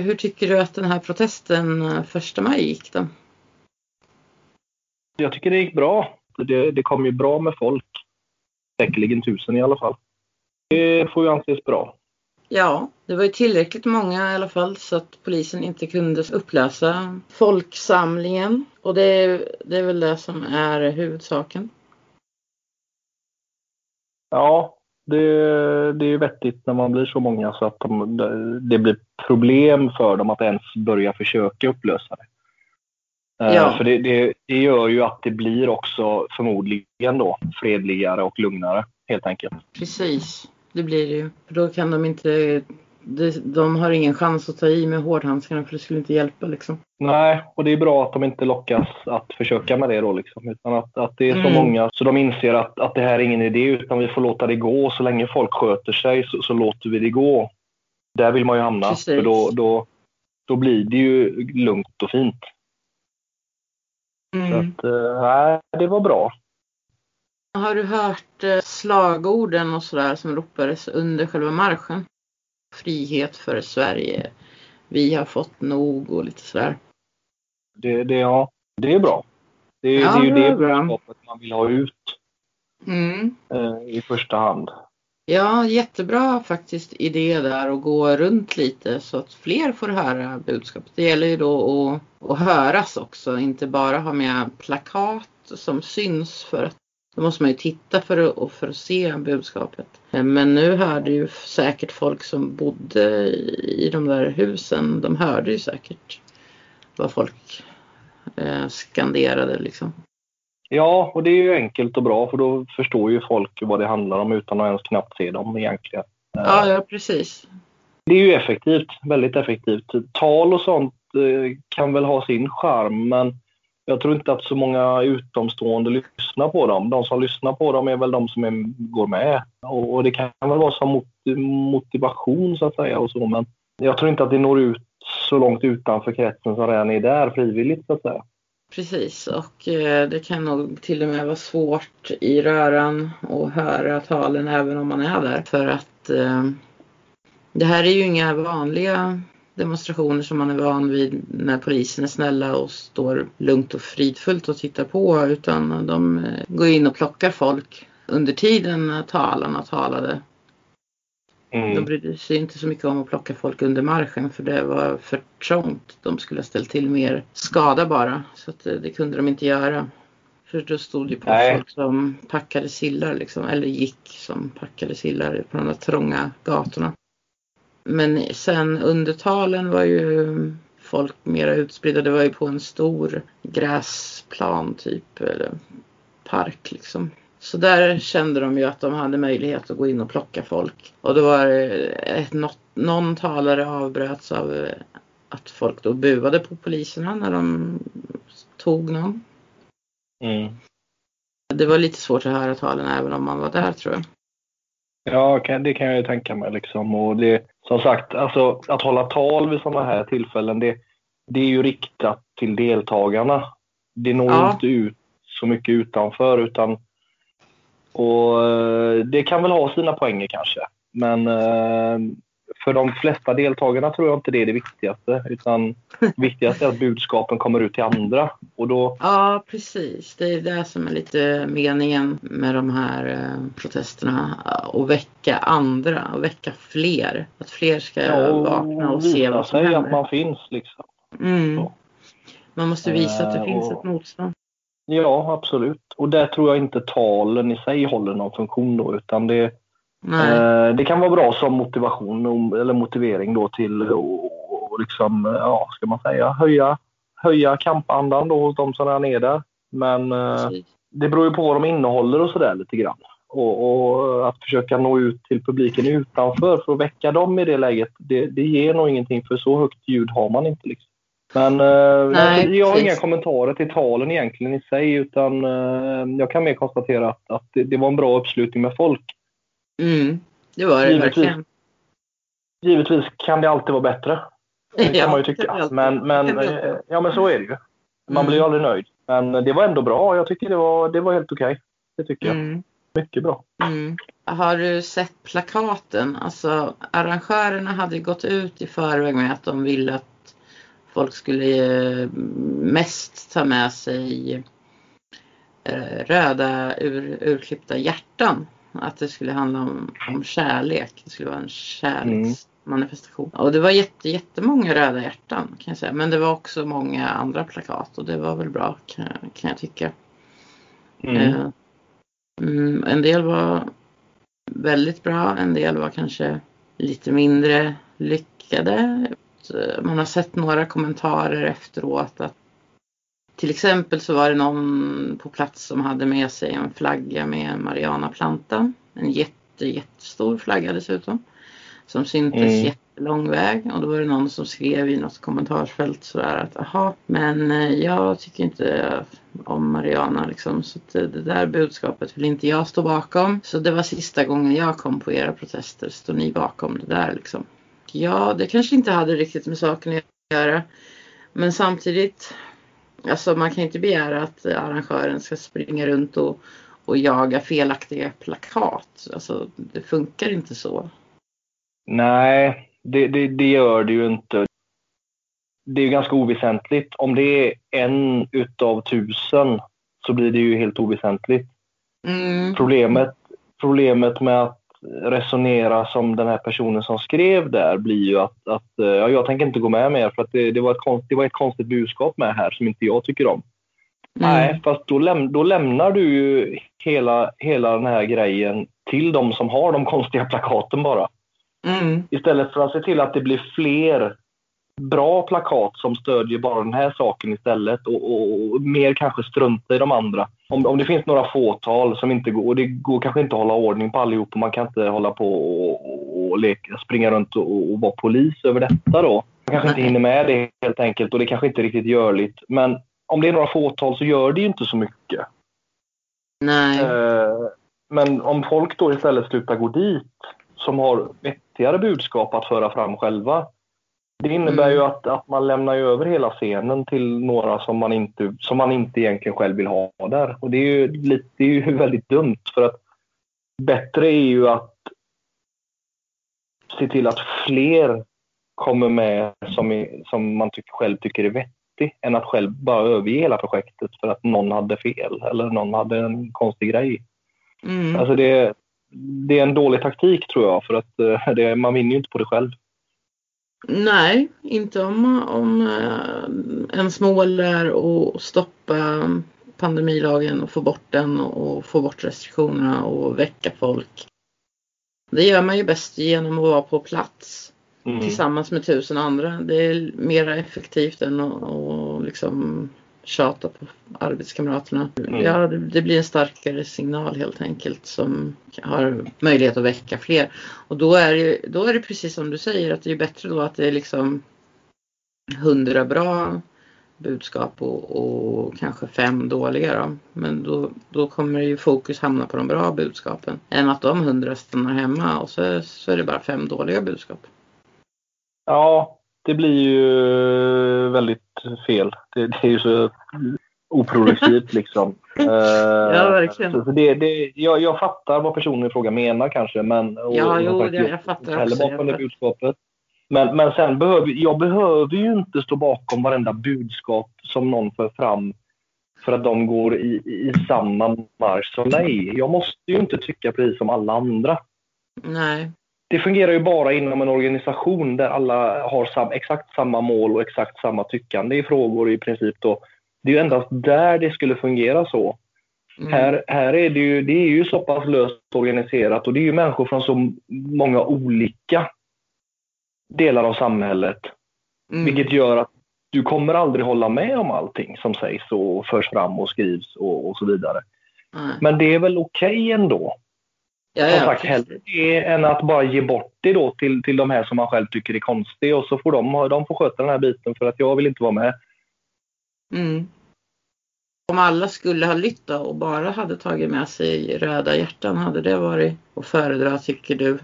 Hur tycker du att den här protesten eh, första maj gick då? Jag tycker det gick bra. Det, det kom ju bra med folk. Säkerligen tusen i alla fall. Det får ju anses bra. Ja, det var ju tillräckligt många i alla fall så att polisen inte kunde upplösa folksamlingen. Och det det är väl det som är huvudsaken. Ja, det, det är vettigt när man blir så många så att de, det blir problem för dem att ens börja försöka upplösa det. Eh, ja. För det, det, det, gör ju att det blir också förmodligen då fredligare och lugnare helt enkelt. Precis, det blir det ju. För då kan de inte de har ingen chans att ta i med hårdhandskarna för det skulle inte hjälpa liksom. Nej, och det är bra att de inte lockas att försöka med det då liksom. Utan att, att det är så mm. många så de inser att, att det här är ingen idé utan vi får låta det gå. Så länge folk sköter sig så, så låter vi det gå. Där vill man ju hamna. Precis. För då, då, då blir det ju lugnt och fint. Mm. Så att, eh, nej, det var bra. Har du hört eh, slagorden och sådär som ropades under själva marschen? Frihet för Sverige. Vi har fått nog och lite sådär. Det, det, ja, det är bra. Det, ja, det är ju det budskapet man vill ha ut mm. eh, i första hand. Ja, jättebra faktiskt idé där att gå runt lite så att fler får höra budskapet. Det gäller ju då att, att höras också, inte bara ha med plakat som syns för att då måste man ju titta för att, för att se budskapet. Men nu hörde ju säkert folk som bodde i de där husen, de hörde ju säkert vad folk eh, skanderade liksom. Ja, och det är ju enkelt och bra för då förstår ju folk vad det handlar om utan att ens knappt se dem egentligen. Ja, ja precis. Det är ju effektivt, väldigt effektivt. Tal och sånt eh, kan väl ha sin charm men jag tror inte att så många utomstående lyssnar på dem. De som lyssnar på dem är väl de som är, går med. Och, och, det kan väl vara som motivation så att säga och så, men jag tror inte att det når ut så långt utanför kretsen som redan är där frivilligt så att säga. Precis och eh, det kan nog till och med vara svårt i röran att höra talen även om man är där för att eh, det här är ju inga vanliga demonstrationer som man är van vid när polisen är snälla och står lugnt och fridfullt och tittar på utan de eh, går in och plockar folk under tiden talarna talade. Mm. De brydde sig inte så mycket om att plocka folk under marschen för det var för trångt. De skulle ha ställt till mer skada bara så att det, eh, det kunde de inte göra. För då stod det på Nej. folk som packade sillar liksom, eller gick som packade sillar på de där trånga gatorna. Men sen under talen var ju folk mera utspridda. Det var ju på en stor gräsplan typ, eller park liksom. Så där kände de ju att de hade möjlighet att gå in och plocka folk. Och då var ett, något, någon talare avbröts av att folk då buade på poliserna när de tog någon. Mm. Det var lite svårt att höra talen även om man var där tror jag. Ja, det kan jag ju tänka mig. Liksom. Och det, som sagt, alltså, att hålla tal vid sådana här tillfällen, det, det är ju riktat till deltagarna. Det når ja. inte ut så mycket utanför. utan och eh, Det kan väl ha sina poänger kanske. Men eh, för de flesta deltagarna tror jag inte det är det viktigaste. Utan det viktigaste är att budskapen kommer ut till andra. Och då... Ja, precis. Det är det som är lite meningen med de här eh, protesterna. Att väcka andra, och väcka fler. Att fler ska ja, vakna och se vad som händer. att man finns liksom. Mm. Man måste visa att det finns och... ett motstånd. Ja, absolut. Och där tror jag inte talen i sig håller någon funktion då, utan det, Eh, det kan vara bra som motivation eller motivering då till att liksom, ja, ska man säga, höja, höja kampandan då hos de som är där. Men eh, det beror ju på vad de innehåller och sådär lite grann. Och, och, att försöka nå ut till publiken utanför för att väcka dem i det läget, det, det ger nog ingenting för så högt ljud har man inte. Liksom. Men eh, Nej, jag har precis. inga kommentarer till talen egentligen i sig utan eh, jag kan mer konstatera att, att det, det, var en bra uppslutning med folk. Mm, det var det givetvis, verkligen. Givetvis kan det alltid vara bättre. Det kan ja, man ju tycka. Men, men, eh, ja, men så är det ju. Man mm. blir ju aldrig nöjd. Men det var ändå bra. Jag tycker det var, det var helt okej. Okay. Det tycker jag. Mm. Mycket bra. Mm. Har du sett plakaten? Alltså arrangörerna hade gått ut i förväg med att de ville att folk skulle eh, mest ta med sig eh, röda ur, urklippta hjärtan. Att det skulle handla om, om kärlek. Det skulle vara en kärleksmanifestation. Och det var jätte, jättemånga röda hjärtan kan jag säga. Men det var också många andra plakat och det var väl bra kan, kan jag tycka. Mm. Eh, Mm, en del var väldigt bra, en del var kanske lite mindre lyckade. Man har sett några kommentarer efteråt att till exempel så var det någon på plats som hade med sig en flagga med en Marianaplanta. En jätte, jättestor flagga dessutom. Som syntes Mm. jättelång väg och då var det någon som skrev i något kommentarsfält sådär att aha, men eh, jag tycker inte om Mariana liksom så det det där budskapet vill inte jag stå bakom. Så det var sista gången jag kom på era protester. Står ni bakom det där liksom? Ja, det kanske inte hade riktigt med saken att göra. Men samtidigt, alltså man kan inte begära att arrangören ska springa runt och, och jaga felaktiga plakat. Alltså det funkar inte så. Nej, det, det, det gör det ju inte. Det är ju ganska oväsentligt. Om det är en utav tusen så blir det ju helt oväsentligt. Mm. Problemet, problemet med att resonera som den här personen som skrev där blir ju att, att eh, ja, jag tänker inte gå med mer för att det, det, var ett konst, det var ett konstigt budskap med här som inte jag tycker om. Mm. Nej, fast då, läm, då lämnar du ju hela, hela den här grejen till de som har de konstiga plakaten bara. Mm. Istället för att se till att det blir fler bra plakat som stödjer bara den här saken istället och, och, och mer kanske strunta i de andra. Om, om det finns några fåtal som inte går, och det går kanske inte att hålla ordning på allihop och man kan inte hålla på och, och, leka, springa runt och, och vara polis över detta då. Man kanske inte hinner med det helt enkelt och det kanske inte är riktigt görligt. Men om det är några fåtal så gör det ju inte så mycket. Nej. Eh, Men om folk då istället slutar gå dit som har vettigare budskap att föra fram själva. Det innebär Mm. ju att, att man lämnar över hela scenen till några som man, inte, som man inte egentligen själv vill ha där. Och det är ju, lite, det är ju väldigt dumt för att bättre är ju att se till att fler kommer med som, är, som man tycker, själv tycker är vettig än att själv bara överge hela projektet för att någon hade fel eller någon hade en konstig grej. Mm. Alltså det, det är en dålig taktik tror jag för att eh, det, man vinner ju inte på det själv. Nej, inte om, om eh, ens mål är att stoppa pandemilagen och få bort den och få bort restriktionerna och väcka folk. Det gör man ju bäst genom att vara på plats Mm. tillsammans med tusen andra. Det är mer effektivt än att, att liksom tjata på arbetskamraterna. Mm. Ja, det, det blir en starkare signal helt enkelt som har möjlighet att väcka fler. Och då är det, då är det precis som du säger att det är bättre då att det är liksom hundra bra budskap och, och kanske fem dåliga då. Men då, då kommer ju fokus hamna på de bra budskapen. Än att de hundra stannar hemma och så, så är det bara fem dåliga budskap. Ja, det blir ju väldigt fel. Det, det är ju så oproduktivt liksom. Ja, verkligen. Så, så det, det, jag, jag fattar vad personen i fråga menar kanske. Men, och, Ja, jo, sagt, det- jag fattar heller också. bakom Jag det budskapet. Men, men sen behöver jag behöver ju inte stå bakom varenda budskap som någon för fram för att de går i, i samma marsch som mig. Jag måste ju inte tycka precis som alla andra. Nej. Det fungerar ju bara inom en organisation där alla har sam, exakt samma mål och exakt samma tyckande i frågor i princip. Då. Det är ju endast där det skulle fungera så. Mm. Här, här är det ju, det är ju så pass löst organiserat och det är ju människor från så många olika delar av samhället. Mm. Vilket gör att du kommer aldrig hålla med om allting som sägs och förs fram och skrivs och, och så vidare. Nej. Men det är väl okej ändå? Ja, Som ja, sagt, precis. hellre det än att bara ge bort det då till, till de här som man själv tycker är konstiga och så får de, de får sköta den här biten för att jag vill inte vara med. Mm. Om alla skulle ha lytt och bara hade tagit med sig röda hjärtan, hade det varit att föredra tycker du?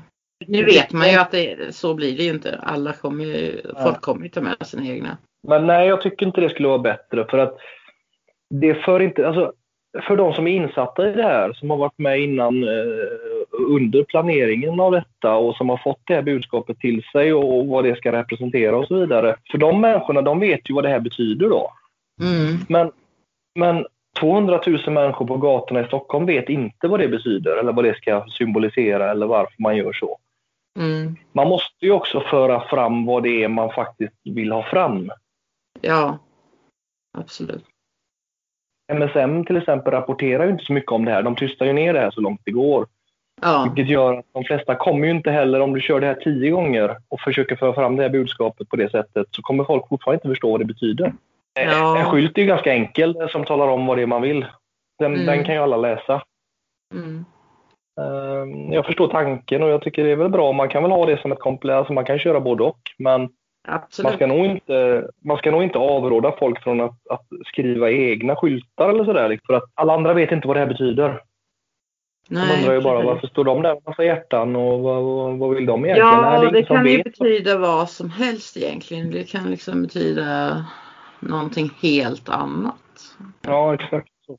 Nu vet man ju att det, så blir det ju inte. Alla kommer ju, folk kommer ju ta med sina egna. Men nej, jag tycker inte det skulle vara bättre för att det för inte, alltså för de som är insatta i det här, som har varit med innan eh, under planeringen av detta och som har fått det här budskapet till sig och, vad det ska representera och så vidare. För de människorna, de vet ju vad det här betyder då. Mm. Men, men 200 000 människor på gatorna i Stockholm vet inte vad det betyder eller vad det ska symbolisera eller varför man gör så. Mm. Man måste ju också föra fram vad det är man faktiskt vill ha fram. Ja, absolut. MSM till exempel rapporterar ju inte så mycket om det här. De tystar ju ner det här så långt det går. Ja, Vilket gör att de flesta kommer ju inte heller, om du kör det här tio gånger och försöker föra fram det här budskapet på det sättet, så kommer folk fortfarande inte förstå vad det betyder. Ja. En skylt är ju ganska enkel som talar om vad det är man vill. Den, Mm. den kan ju alla läsa. mm. Ehm, Jag förstår tanken och jag tycker det är väl bra. Man kan väl ha det som ett komplement, alltså man kan köra både och. Men man ska nog inte, man ska nog inte avråda folk från att, att skriva egna skyltar eller sådär. För att alla andra vet inte vad det här betyder. Nej, undrar ju bara varför står de där med massa hjärtan och vad, vad, vad vill de egentligen? Ja, Nej, det som kan ju betyda vad som helst egentligen. Det kan liksom betyda någonting helt annat. Ja, exakt så.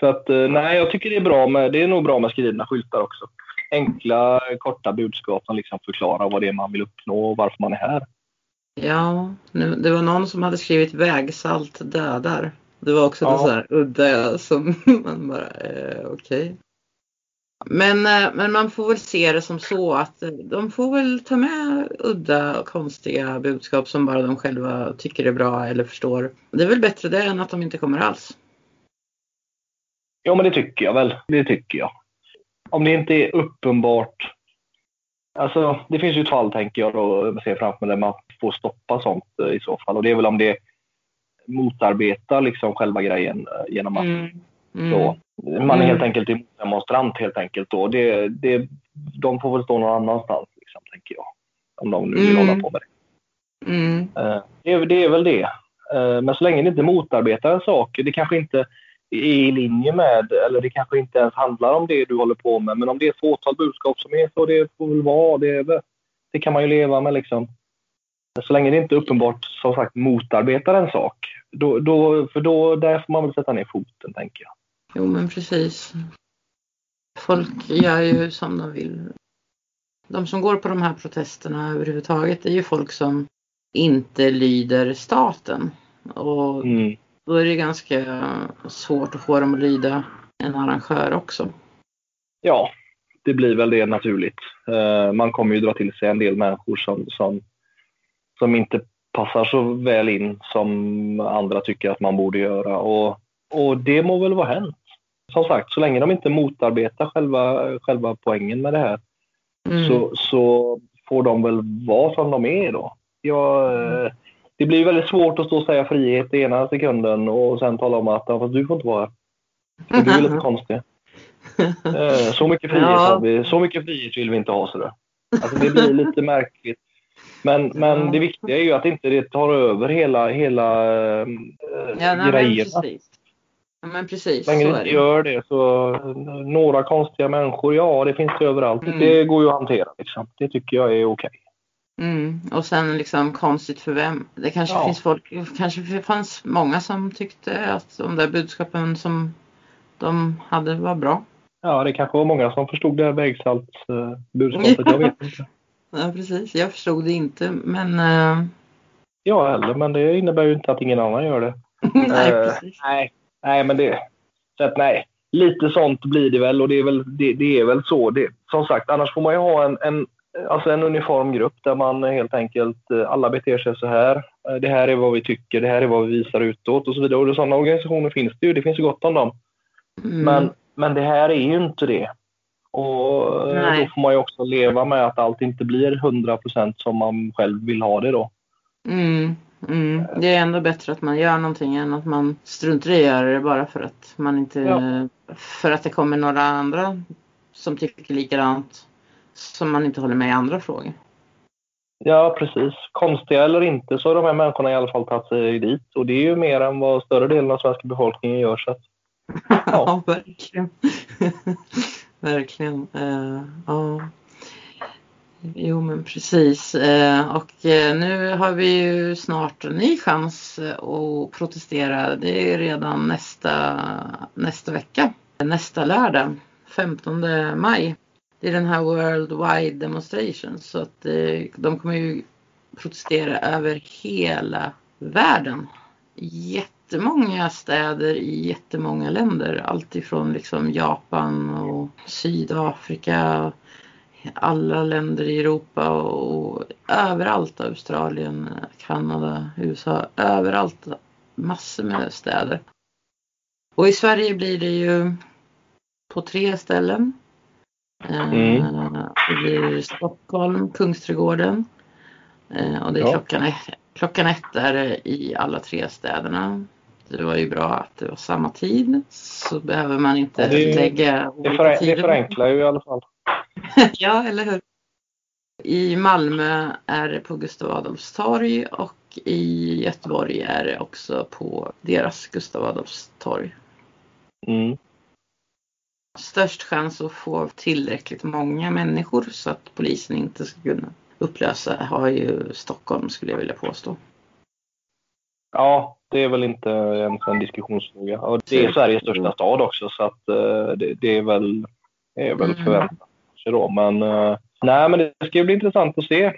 Så att, eh, nej, jag tycker det är bra med, det är nog bra med skrivna skyltar också. Enkla, korta budskap som liksom förklarar vad det är man vill uppnå och varför man är här. Ja, nu, det var någon som hade skrivit vägsalt dödar. Det var också Ja. lite så här udda som man bara, eh, okej. Men, eh, men man får väl se det som så att eh, de får väl ta med udda och konstiga budskap som bara de själva tycker är bra eller förstår. Det är väl bättre det än att de inte kommer alls. Ja, men det tycker jag väl. Det tycker jag. Om det inte är uppenbart. Alltså, det finns ju ett fall, tänker jag, då, ser framför mig, där man får stoppa sånt eh, i så fall. Och det är väl om det motarbetar liksom själva grejen genom att Mm. Då, man är Mm. helt enkelt emot demonstrant helt enkelt då. Det, det, de får väl stå någon annanstans, liksom, tänker jag. Om de nu vill Mm. hålla på med det. Mm. Eh, Det är, det är väl det. Eh, Men så länge det inte motarbetar en sak, det kanske inte är i linje med, eller det kanske inte ens handlar om det du håller på med, men om det är ett fåtal budskap som är så, det får väl vara. Det, det kan man ju leva med liksom. Så länge det inte uppenbart, som sagt, motarbetar en sak, då, då, för då, där får man väl sätta ner foten, tänker jag. Jo men precis. Folk gör ju som de vill. De som går på de här protesterna överhuvudtaget är ju folk som inte lyder staten. Och Mm. då är det ganska svårt att få dem att lyda en arrangör också. Ja, det blir väl det naturligt. Eh, Man kommer ju dra till sig en del människor som, som, som inte passar så väl in som andra tycker att man borde göra. Och, och det må väl vara hänt. Som sagt, så länge de inte motarbetar själva, själva poängen med det här Mm. så, så får de väl vara som de är då. Ja, eh, det blir väldigt svårt att stå och säga frihet i ena sekunden och sen tala om att ja, fast du får inte vara här. För du är lite konstig. Eh, Så mycket frihet, Ja. har vi, så mycket frihet vill vi inte ha. Sådär. Alltså det blir lite märkligt. Men, men det viktiga är ju att inte det tar över hela, hela äh, ja, nej, grejerna. precis. Ja, men precis, Så så det gör det så några konstiga människor, ja det finns det överallt. Mm. Det går ju att hantera. Liksom. Det tycker jag är okej. Mm. Och sen liksom konstigt för vem. Det kanske Ja. finns folk, kanske fanns många som tyckte att de där budskapen som de hade var bra. Ja, det kanske var många som förstod det här vägsaltsbudskapet. Jag vet inte. Ja precis, jag förstod det inte men eh, Jag heller, men det innebär ju inte att ingen annan gör det. nej Eh, precis. Nej, nej men det... Så att nej, lite sånt blir det väl och det är väl, det, det är väl så. Det, som sagt, annars får man ju ha en, en, alltså en uniform grupp där man helt enkelt, eh, alla beter sig så här. Eh, Det här är vad vi tycker, det här är vad vi visar utåt och så vidare. Och sådana organisationer finns det ju, det finns ju gott om dem. Mm. Men, men det här är ju inte det. Och eh, Nej. då får man ju också leva med att allt inte blir 100% som man själv vill ha det då. Mm. Mm. Det är ändå bättre att man gör någonting än att man struntar i att göra det bara för att man inte Ja. för att det kommer några andra som tycker likadant som man inte håller med i andra frågor. Ja, precis. Konstiga eller inte så har de här människorna i alla fall tagit sig dit. Och det är ju mer än vad större delen av svenska befolkningen gör. Så att, Ja, verkligen. verkligen. Eh, ja. Jo men precis eh, och eh, nu har vi ju snart en ny chans eh, att protestera. Det är redan nästa, nästa vecka. Nästa lördag, 15 maj. Det är den här Worldwide Demonstration så att de kommer ju protestera över hela världen. Jättemånga städer i jättemånga länder. Alltifrån liksom Japan och Sydafrika alla länder i Europa och överallt Australien, Kanada, USA, överallt massor med städer. Och i Sverige blir det ju på tre ställen. Mm. Det blir Stockholm, Kungsträdgården eh, och det är ja. klockan, ett, klockan ett är i alla tre städerna. Det var ju bra att det var samma tid så behöver man inte ja, det, lägga det, fören, det förenklar ju i alla fall. ja, eller hur. I Malmö är det på Gustav Adolfs torg och i Göteborg är det också på deras Gustav Adolfs torg. Mm. Störst chans att få tillräckligt många människor så att polisen inte ska kunna upplösa har ju Stockholm skulle jag vilja påstå. Ja, det är väl inte ens en diskussionsfråga. Och det är Sveriges största stad också så att uh, det, det, är väl, är väl mm. Förväntat då. Men uh, nej, men det ska ju bli intressant att se.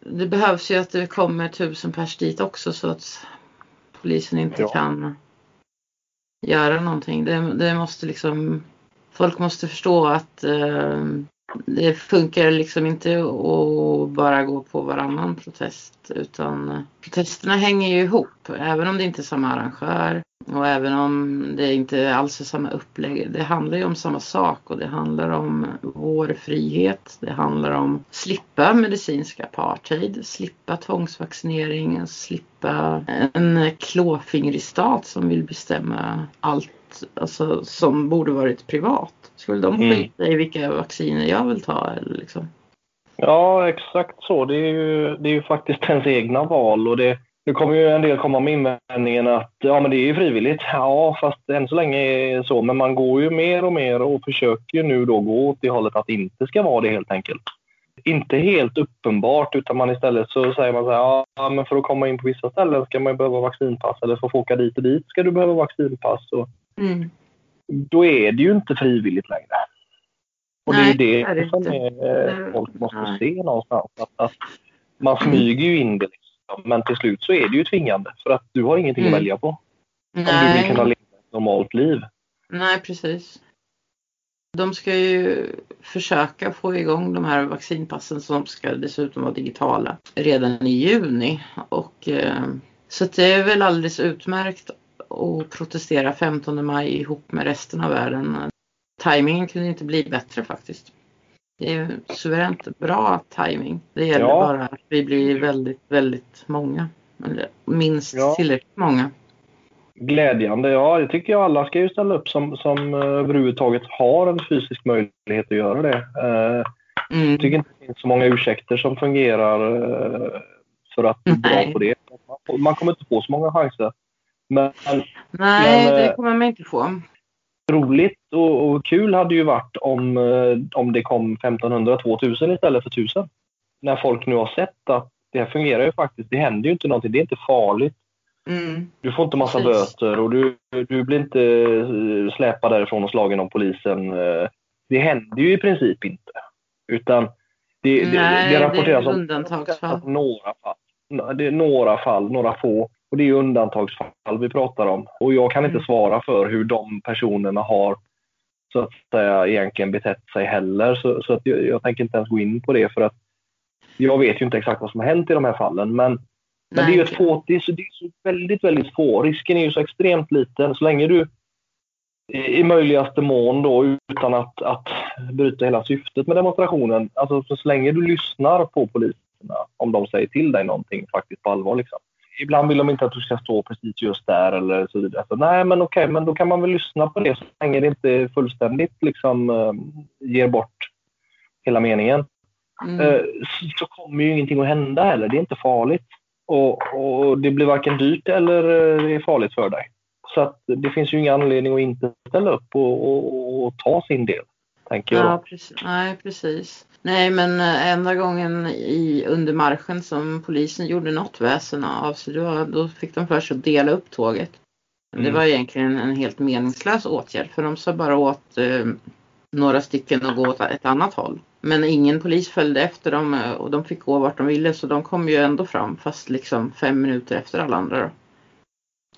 Det behövs ju att det kommer tusen pers dit också så att polisen inte ja. kan göra någonting. Det, det, måste liksom Folk måste förstå att uh, det funkar liksom inte att bara gå på varannan protest utan protesterna hänger ju ihop även om det inte är samma arrangör och även om det inte alls är samma upplägg. Det handlar ju om samma sak och det handlar om vår frihet. Det handlar om slippa medicinsk apartheid, slippa tvångsvaccinering, slippa en klåfingrig stat som vill bestämma allt alltså, som borde varit privat. Skulle de mm. skita i vilka vacciner jag vill ta eller liksom? Ja, exakt så. Det är ju, det är ju faktiskt ens egna val och det, nu kommer ju en del komma med invändningen att ja, men det är ju frivilligt. Ja, fast än så länge är det så. Men man går ju mer och mer och försöker ju nu då gå åt det hållet att det inte ska vara det helt enkelt. Inte helt uppenbart utan man istället så säger man så här, ja men för att komma in på vissa ställen ska man behöva vaccinpass eller för att få åka dit och dit ska du behöva vaccinpass. Och mm då är det ju inte frivilligt längre. Och Nej, det är det, det som är, folk måste Nej. se någonstans. Att, att man smyger ju in det, men till slut så är det ju tvingande för att du har ingenting mm. att välja på. Nej. Om du vill kunna leva ett normalt liv. Nej, precis. De ska ju försöka få igång de här vaccinpassen som ska dessutom vara digitala redan i juni. Och, eh, så det är väl alldeles utmärkt och protestera 15 maj ihop med resten av världen. Timingen kunde inte bli bättre faktiskt. Det är suveränt bra timing. Det gäller ja. bara att vi blir väldigt, väldigt många. Minst ja. tillräckligt många. Glädjande, ja. Det tycker jag alla ska ju ställa upp som, som uh, överhuvudtaget har en fysisk möjlighet att göra det. Uh, mm. Jag tycker inte det finns så många ursäkter som fungerar uh, för att bra på det. Man kommer inte få så många chanser. Men, Nej, men, det eh, kommer man inte få. Roligt och, och, kul hade ju varit om, eh, om det kom 1500-2000 istället för 1000. När folk nu har sett att det här fungerar ju faktiskt. Det händer ju inte någonting. Det är inte farligt. Mm. Du får inte massa Precis. böter och du, du blir inte eh, släpad därifrån och slagen av polisen. Det händer ju i princip inte. Utan det, Nej, det, det rapporteras om några fall. Det är några fall, några få. Och det är undantagsfall vi pratar om. Och jag kan inte mm. svara för hur de personerna har så att säga egentligen betett sig heller. Så, så att jag, jag, tänker inte ens gå in på det för att jag vet ju inte exakt vad som har hänt i de här fallen. Men, men det är ju ett få, det är, så, det är så väldigt, väldigt få. Risken är ju så extremt liten. Så länge du i möjligaste mån då utan att, att bryta hela syftet med demonstrationen. Alltså så, så länge du lyssnar på poliserna om de säger till dig någonting faktiskt på allvar. Liksom ibland vill de inte att du ska stå precis just där eller så vidare. Så, nej, men okej, men då kan man väl lyssna på det så länge det inte fullständigt liksom uh, ger bort hela meningen. Mm. Uh, så, kommer ju ingenting att hända heller. Det är inte farligt. Och, och det blir varken dyrt eller uh, är farligt för dig. Så att det finns ju ingen anledning att inte ställa upp och, och, och ta sin del. Tänker jag. Ja, precis. Nej, precis. Nej, men eh, enda gången i, under marschen som polisen gjorde något väsen av sig, då, då fick de för sig att dela upp tåget. Mm. Det var egentligen en helt meningslös åtgärd för de sa bara åt eh, några stycken att gå åt ett annat håll. Men ingen polis följde efter dem eh, och de fick gå vart de ville så de kom ju ändå fram fast liksom fem minuter efter alla andra. Då.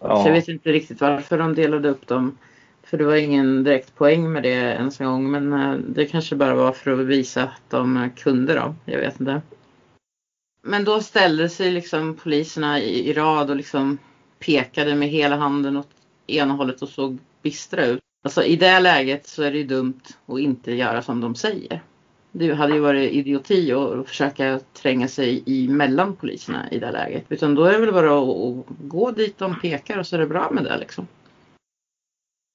Ja. Så jag vet inte riktigt varför de delade upp dem. För det var ingen direkt poäng med det ens en gång men eh, det kanske bara var för att visa att de eh, kunde då. Jag vet inte. Men då ställde sig liksom poliserna i, i rad och liksom pekade med hela handen åt ena hållet och såg bistra ut. Alltså i det läget så är det ju dumt att inte göra som de säger. Det hade ju varit idioti att försöka tränga sig emellan poliserna i det läget. Utan då är det väl bara att, gå dit de pekar och så är det bra med det liksom.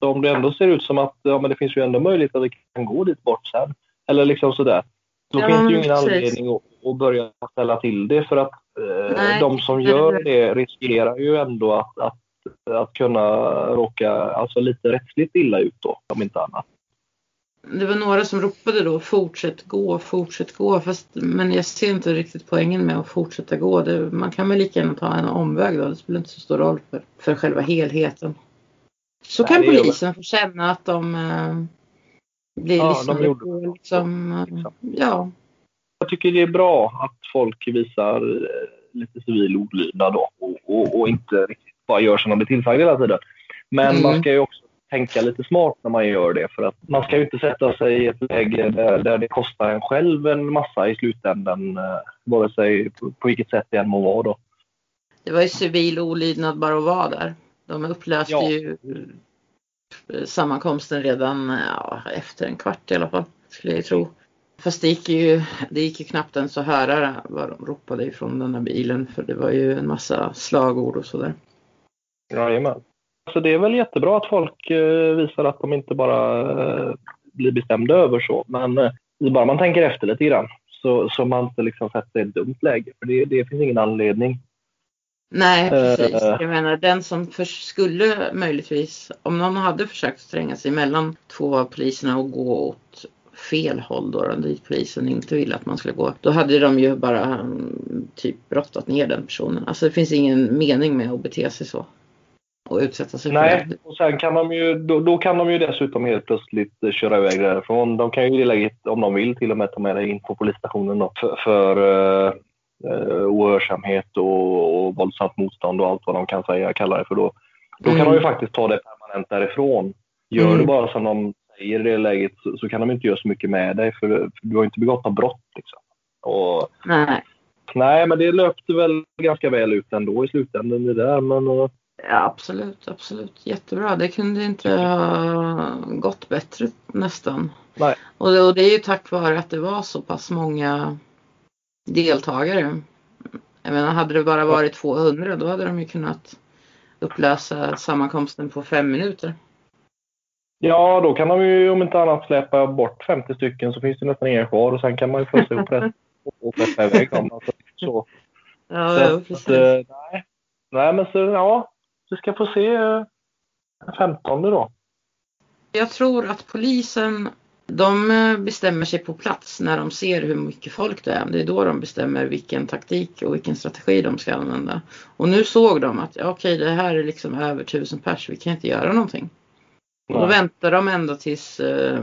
Om det ändå ser ut som att ja, men det finns ju ändå möjlighet att det kan gå dit bort sen. Eller liksom sådär. Då ja, finns det ju ingen precis. anledning att, att, börja ställa till det för att eh, de som gör det riskerar ju ändå att, att att kunna råka alltså lite rättsligt illa ut då, om inte annat. Det var några som ropade då fortsätt gå, fortsätt gå. Fast, men jag ser inte riktigt poängen med att fortsätta gå. Det, man kan väl lika gärna ta en omväg då. Det spelar inte så stor roll för, för själva helheten. Så kan polisen få känna att de äh, blir ja, lyssnade de på. Liksom, äh, ja. Jag tycker det är bra att folk visar äh, lite civil olydnad då och, och, och, inte riktigt bara gör som de blir tillsagda hela tiden. Men mm. man ska ju också tänka lite smart när man gör det. För att man ska ju inte sätta sig i ett läge där, där det kostar en själv en massa i slutändan. Eh, vare sig på, på vilket sätt det än må vara då. Det var ju civil olydnad bara att vara där. De upplöste ja. ju sammankomsten redan ja, efter en kvart i alla fall, skulle jag tro. Fast det gick ju, det gick ju knappt ens att höra vad de ropade ifrån den här bilen för det var ju en massa slagord och sådär. Jajamän. Så det är väl jättebra att folk eh, visar att de inte bara eh, blir bestämda över så, men eh, bara man tänker efter lite grann så, så man inte liksom sätter ett dumt läge, för det, det finns ingen anledning. Nej, precis. Jag menar den som för, skulle möjligtvis, om någon hade försökt tränga sig mellan två av poliserna och gå åt fel håll då, dit polisen inte ville att man skulle gå. Då hade de ju bara mm, typ brottat ner den personen. Alltså det finns ingen mening med att bete sig så och utsätta sig Nej, för det. och sen kan de ju, då, då, kan de ju dessutom helt plötsligt eh, köra iväg därifrån. De kan ju läget, om de vill, till och med ta med dig in på polisstationen då, för, för uh, ohörsamhet och, och våldsamt motstånd och allt vad de kan säga, kalla det för då. Då mm. kan de ju faktiskt ta det permanent därifrån. Gör mm. du bara som de säger i det läget så, så, kan de inte göra så mycket med dig för, för du har inte begått något brott. Liksom. Och, nej. nej, men det löpte väl ganska väl ut ändå i slutändan det där. Men, uh, Ja, absolut, absolut. Jättebra. Det kunde inte ha gått bättre nästan. Nej. Och och det är ju tack vare att det var så pass många deltagare. Jag menar, hade det bara varit 200 då hade de ju kunnat upplösa sammankomsten på fem minuter. Ja, då kan de ju om inte annat släppa bort 50 stycken så finns det nästan inga kvar och sen kan man ju fösa ihop resten och släppa iväg dem. Alltså, så. Ja, så, ja, precis. Att, eh, nej. nej, men så ja, vi ska få se den 15 då. Jag tror att polisen de eh, bestämmer sig på plats när de ser hur mycket folk det är. Det är då de bestämmer vilken taktik och vilken strategi de ska använda. Och nu såg de att okej, det här är liksom över tusen pers, vi kan inte göra någonting. Och då väntar de ända tills eh,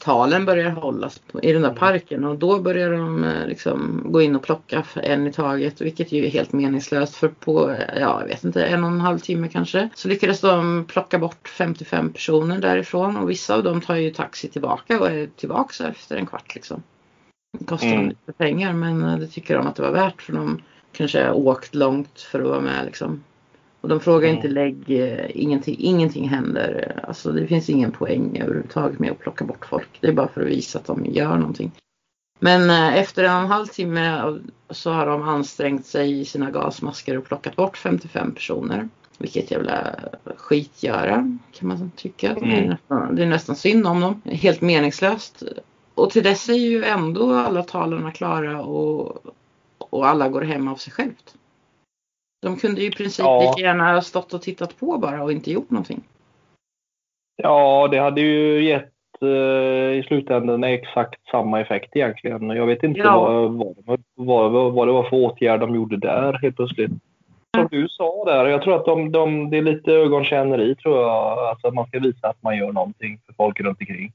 talen börjar hållas i den där mm. parken och då börjar de eh, liksom gå in och plocka en i taget vilket ju är helt meningslöst för på, ja jag vet inte, en och en halv timme kanske så lyckades de plocka bort 55 personer därifrån och vissa av dem tar ju taxi tillbaka och är tillbaka efter en kvart liksom. Det kostar mm. lite pengar men eh, det tycker de att det var värt för de kanske har åkt långt för att vara med liksom. Och de frågar mm. inte lägg, eh, ingenting, ingenting händer. Alltså det finns ingen poäng överhuvudtaget med att plocka bort folk. Det är bara för att visa att de gör någonting. Men eh, efter en och en halv timme så har de ansträngt sig i sina gasmasker och plockat bort 55 personer. Vilket jävla skitgöra kan man tycka. Mm. Det, är nästan, det är nästan synd om dem. Helt meningslöst. Och till dess är ju ändå alla talarna klara och, och alla går hem av sig självt. De kunde ju i princip ja. lika gärna ha stått och tittat på bara och inte gjort någonting. Ja, det hade ju gett eh, i slutändan exakt samma effekt egentligen. Jag vet inte ja. vad, vad, vad, vad det var för åtgärd de gjorde där helt plötsligt. Som du sa där, jag tror att de, de, det är lite ögonkänneri tror jag. Alltså att man ska visa att man gör någonting för folk runt omkring.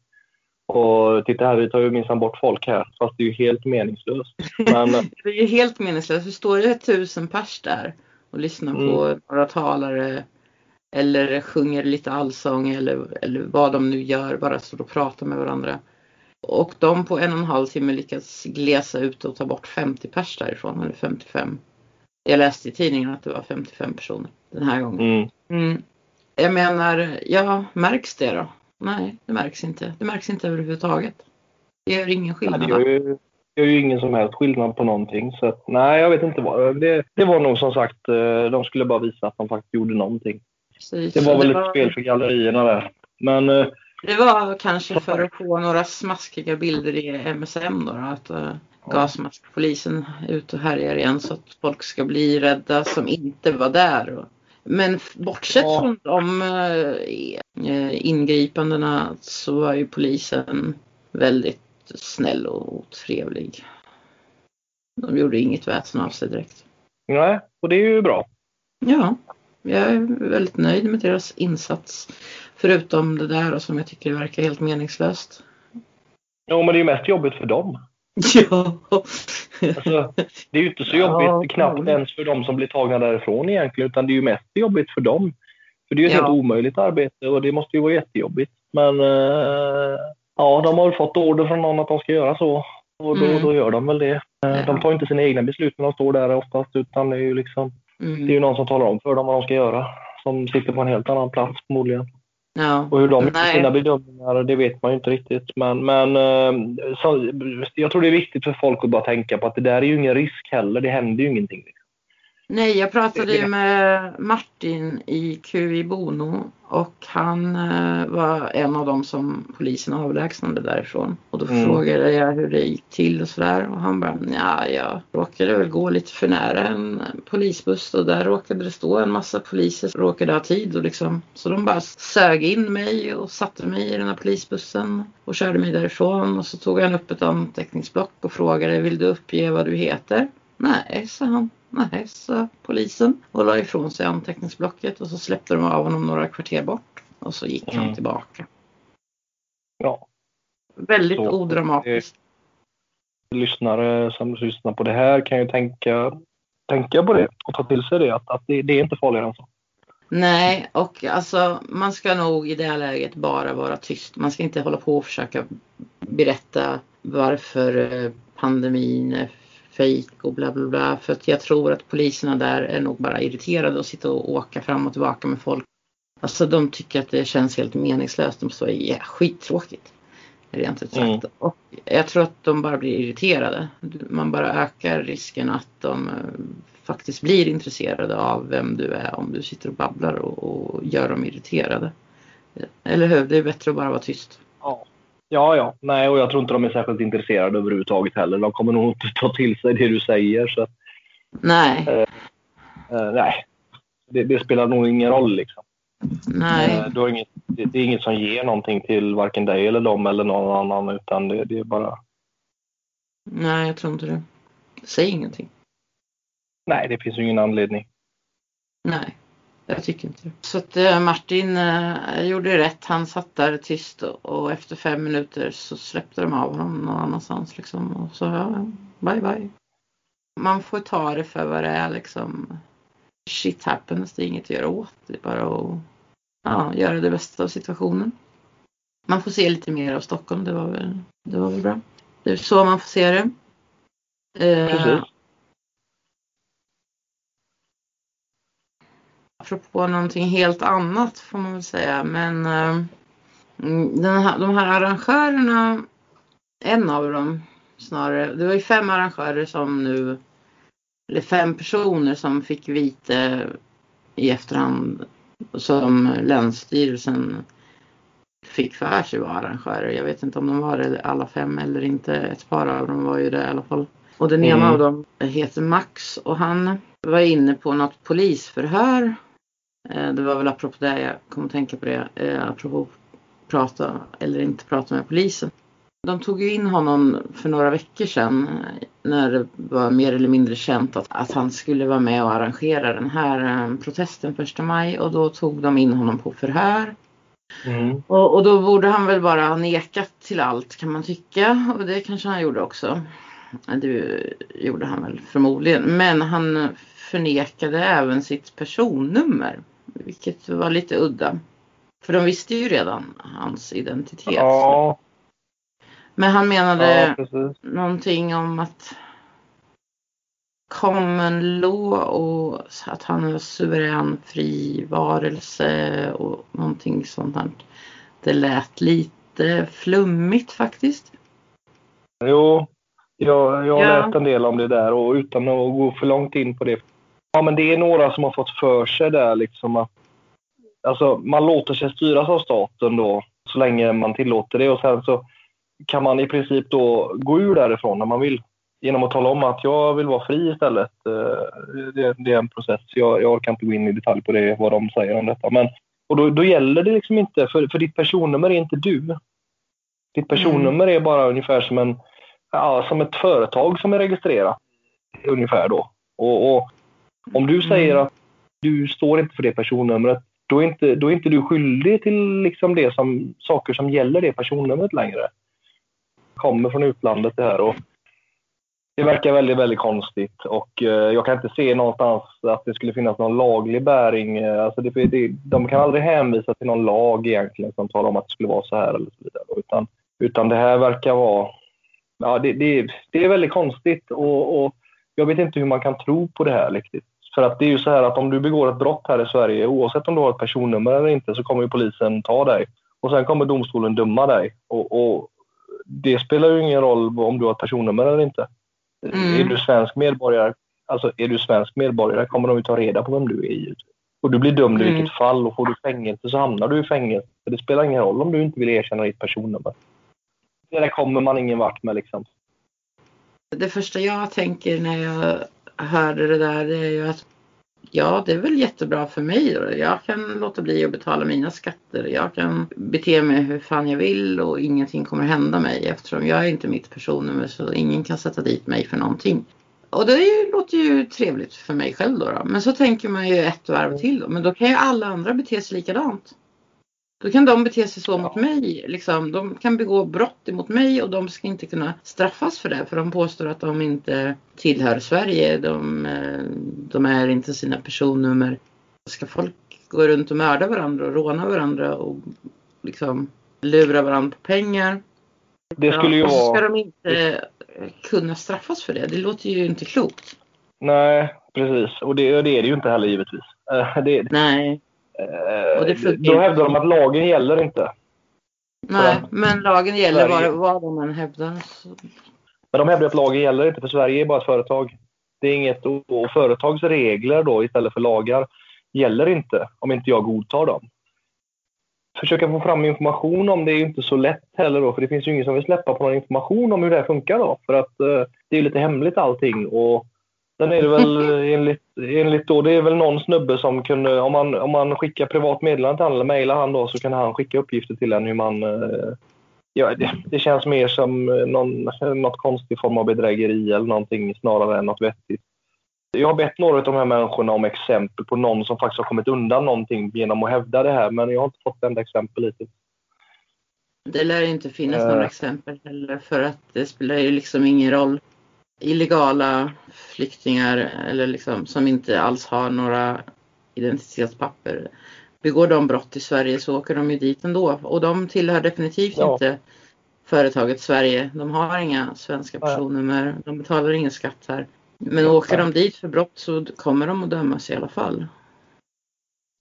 Och titta här, vi tar ju minsann bort folk här, fast det är ju helt meningslöst. Men... det är ju helt meningslöst. Det står ju tusen pers där och lyssnar mm. på några talare eller sjunger lite allsång eller, eller vad de nu gör, bara står och pratar med varandra. Och de på en och en halv timme lyckas glesa ut och ta bort 50 pers därifrån, eller 55. Jag läste i tidningen att det var 55 personer den här gången. Mm. Mm. Jag menar, ja, märks det då? Nej, det märks inte. Det märks inte överhuvudtaget. Det gör ingen skillnad. Ja, det, gör ju, gör ju ingen som helst skillnad på någonting. Så att, nej, jag vet inte vad. Det, det var nog som sagt, eh, de skulle bara visa att de faktiskt gjorde någonting. Precis. Det var väl det var... ett spel för gallerierna där. Men, eh, det var kanske för att få några smaskiga bilder i MSM då. då att uh, gasmaskpolisen ute och härjar igen så att folk ska bli rädda som inte var där. Men bortsett ja. från de ingripandena så var ju polisen väldigt snäll och trevlig. De gjorde inget väsen av sig direkt. Nej, och det är ju bra. Ja jag är väldigt nöjd med deras insats. Förutom det där som jag tycker verkar helt meningslöst. Ja, men det är ju mest jobbigt för dem. Ja. Alltså, det är ju inte så jobbigt, ja, knappt ja. ens för dem som blir tagna därifrån egentligen, utan det är ju mest jobbigt för dem. För det är ju ett ja. helt omöjligt arbete och det måste ju vara jättejobbigt. Men uh, ja, de har väl fått order från någon att de ska göra så. Och då, mm. då gör de väl det. Uh, de tar inte sina egna beslut när de står där oftast, utan det är ju liksom Mm. Det är ju någon som talar om för dem vad de ska göra. Som sitter på en helt annan plats förmodligen. Ja. Och hur de gör sina bedömningar, det vet man ju inte riktigt. Men, men eh, så, jag tror det är viktigt för folk att bara tänka på att det där är ju ingen risk heller. Det händer ju ingenting. Nej, jag pratade ju med Martin i QI Bono och han eh, var en av dem som polisen avlägsnade därifrån. Och då mm. frågade jag hur det gick till och sådär och han bara, ja, jag råkade väl gå lite för nära en polisbuss och där råkade det stå en massa poliser som råkade ha tid och liksom, så de bara sög in mig och satte mig i den här polisbussen och körde mig därifrån och så tog han upp ett anteckningsblock och frågade, vill du uppge vad du heter? Nej, sa han. Nej, sa polisen och la ifrån sig anteckningsblocket och så släppte de av honom några kvarter bort och så gick mm. han tillbaka. Ja. Väldigt så, odramatiskt. Lyssnare som lyssnar på det här kan ju tänka, tänka på det och ta till sig det att, att det, det är inte farligare än så. Nej, och alltså man ska nog i det här läget bara vara tyst. Man ska inte hålla på och försöka berätta varför eh, pandemin är fejk och bla bla bla. För att jag tror att poliserna där är nog bara irriterade och sitta och åka fram och tillbaka med folk. Alltså de tycker att det känns helt meningslöst. De står ja, skittråkigt. Rent ut sagt. Mm. Och jag tror att de bara blir irriterade. Man bara ökar risken att de eh, faktiskt blir intresserade av vem du är om du sitter och babblar och, och gör dem irriterade. Eller hur? Det är bättre att bara vara tyst. Ja. Ja, ja. Nej, och jag tror inte de är särskilt intresserade överhuvudtaget heller. De kommer nog inte ta till sig det du säger. Så. Nej. Eh, eh, nej. Det, det, spelar nog ingen roll liksom. Nej. Eh, du inget, det, det, är inget som ger någonting till varken dig eller dem eller någon annan utan det, det är bara... Nej, jag tror inte det. Säg ingenting. Nej, det finns ju ingen anledning. Nej. Jag tycker inte det. Så att eh, Martin eh, gjorde rätt. Han satt där tyst och, och, efter fem minuter så släppte de av honom någon annanstans liksom. Och så ja, bye bye. Man får ta det för vad det är liksom. Shit happens, det är inget att göra åt. Det är bara att ja, göra det bästa av situationen. Man får se lite mer av Stockholm, det var väl, det var väl bra. Det är så man får se det. Eh, apropå någonting helt annat får man väl säga. Men eh, här, de här arrangörerna, en av dem snarare, det var ju fem arrangörer som nu, eller fem personer som fick vite i efterhand som Länsstyrelsen fick för sig var arrangörer. Jag vet inte om de var det alla fem eller inte. Ett par av dem var ju det i alla fall. Och den ena mm. av dem heter Max och han var inne på något polisförhör det var väl apropå det jag kom att tänka på det. Eh, apropå prata eller inte prata med polisen. De tog ju in honom för några veckor sedan när det var mer eller mindre känt att, att han skulle vara med och arrangera den här eh, protesten första maj och då tog de in honom på förhör. Mm. Och, och, då borde han väl bara ha nekat till allt kan man tycka och det kanske han gjorde också. Det gjorde han väl förmodligen men han förnekade även sitt personnummer vilket var lite udda. För de visste ju redan hans identitet. Ja. Men han menade ja, någonting om att common law och att han är suverän fri varelse och någonting sånt här. Det lät lite flummigt faktiskt. Jo, jag, jag har ja. läst en del om det där och utan att gå för långt in på det. Ja, men det är några som har fått för sig där liksom att alltså, man låter sig styras av staten då så länge man tillåter det och sen så kan man i princip då gå ur därifrån när man vill genom att tala om att jag vill vara fri istället. Eh, det, det är en process. Jag, jag kan inte gå in i detalj på det, vad de säger om detta. Men, och då, då gäller det liksom inte, för, för ditt personnummer är inte du. Ditt personnummer mm. är bara ungefär som, en, ja, som ett företag som är registrerat. Ungefär då. Och, och om du säger mm. att du står inte för det personnumret, då är inte, då är inte du skyldig till liksom det som, saker som gäller det personnumret längre. Kommer från utlandet det här och det verkar väldigt, väldigt konstigt och eh, jag kan inte se någonstans att det skulle finnas någon laglig bäring. Eh, alltså det, det, de kan aldrig hänvisa till någon lag egentligen som talar om att det skulle vara så här eller så vidare. Utan, utan det här verkar vara... Ja, det, det, det är väldigt konstigt och, och, jag vet inte hur man kan tro på det här riktigt. För att det är ju så här att om du begår ett brott här i Sverige, oavsett om du har ett personnummer eller inte, så kommer ju polisen ta dig. Och sen kommer domstolen döma dig. Och, och det spelar ju ingen roll om du har ett personnummer eller inte. Mm. Är du svensk medborgare, alltså är du svensk medborgare kommer de ju ta reda på vem du är. Och du blir dömd mm. i vilket fall och får du fängelse så hamnar du i fängelse. För det spelar ingen roll om du inte vill erkänna ditt personnummer. Det där kommer man ingen vart med liksom. Det första jag tänker när jag hörde det där det är ju att ja, det är väl jättebra för mig. Då. Jag kan låta bli att betala mina skatter. Jag kan bete mig hur fan jag vill och ingenting kommer hända mig eftersom jag är inte mitt personnummer så ingen kan sätta dit mig för någonting. Och det låter ju trevligt för mig själv då, då. Men så tänker man ju ett varv till då. Men då kan ju alla andra bete sig likadant. Då kan de bete sig så mot mig. Liksom. De kan begå brott mot mig och de ska inte kunna straffas för det. För de påstår att de inte tillhör Sverige. De, eh, de är inte sina personnummer. Ska folk gå runt och mörda varandra och råna varandra och liksom lura varandra på pengar. Det skulle ju ja, så ska de inte kunna straffas för det. Det låter ju inte klokt. Nej, precis. Och det, det är det ju inte heller givetvis. Eh, det, Nej. Eh, då hävdar de att lagen gäller inte. Nej, men lagen gäller vad, vad de än hävdar. Men de hävdar att lagen gäller inte för Sverige är bara ett företag. Det är inget, och företags regler då istället för lagar gäller inte om inte jag godtar dem. Försöka få fram information om det är ju inte så lätt heller då, för det finns ju ingen som vill släppa på någon information om hur det här funkar då. För att eh, det är lite hemligt allting och Sen är det väl enligt, enligt då, det är väl någon snubbe som kunde, om man, om man skickar privat meddelande till honom eller mejlar han då så kan han skicka uppgifter till en hur man eh, Ja, det, det, känns mer som någon, något konstig form av bedrägeri eller någonting snarare än något vettigt. Jag har bett några av de här människorna om exempel på någon som faktiskt har kommit undan någonting genom att hävda det här, men jag har inte fått enda exempel hittills. Det lär inte finnas uh, några exempel heller för att det spelar ju liksom ingen roll illegala flyktingar eller liksom, som inte alls har några identitetspapper. Begår de brott i Sverige så åker de ju dit ändå och de tillhör definitivt ja. inte företaget Sverige. De har inga svenska personnummer, de betalar ingen skatt här. Men åker de dit för brott så kommer de att dömas i alla fall.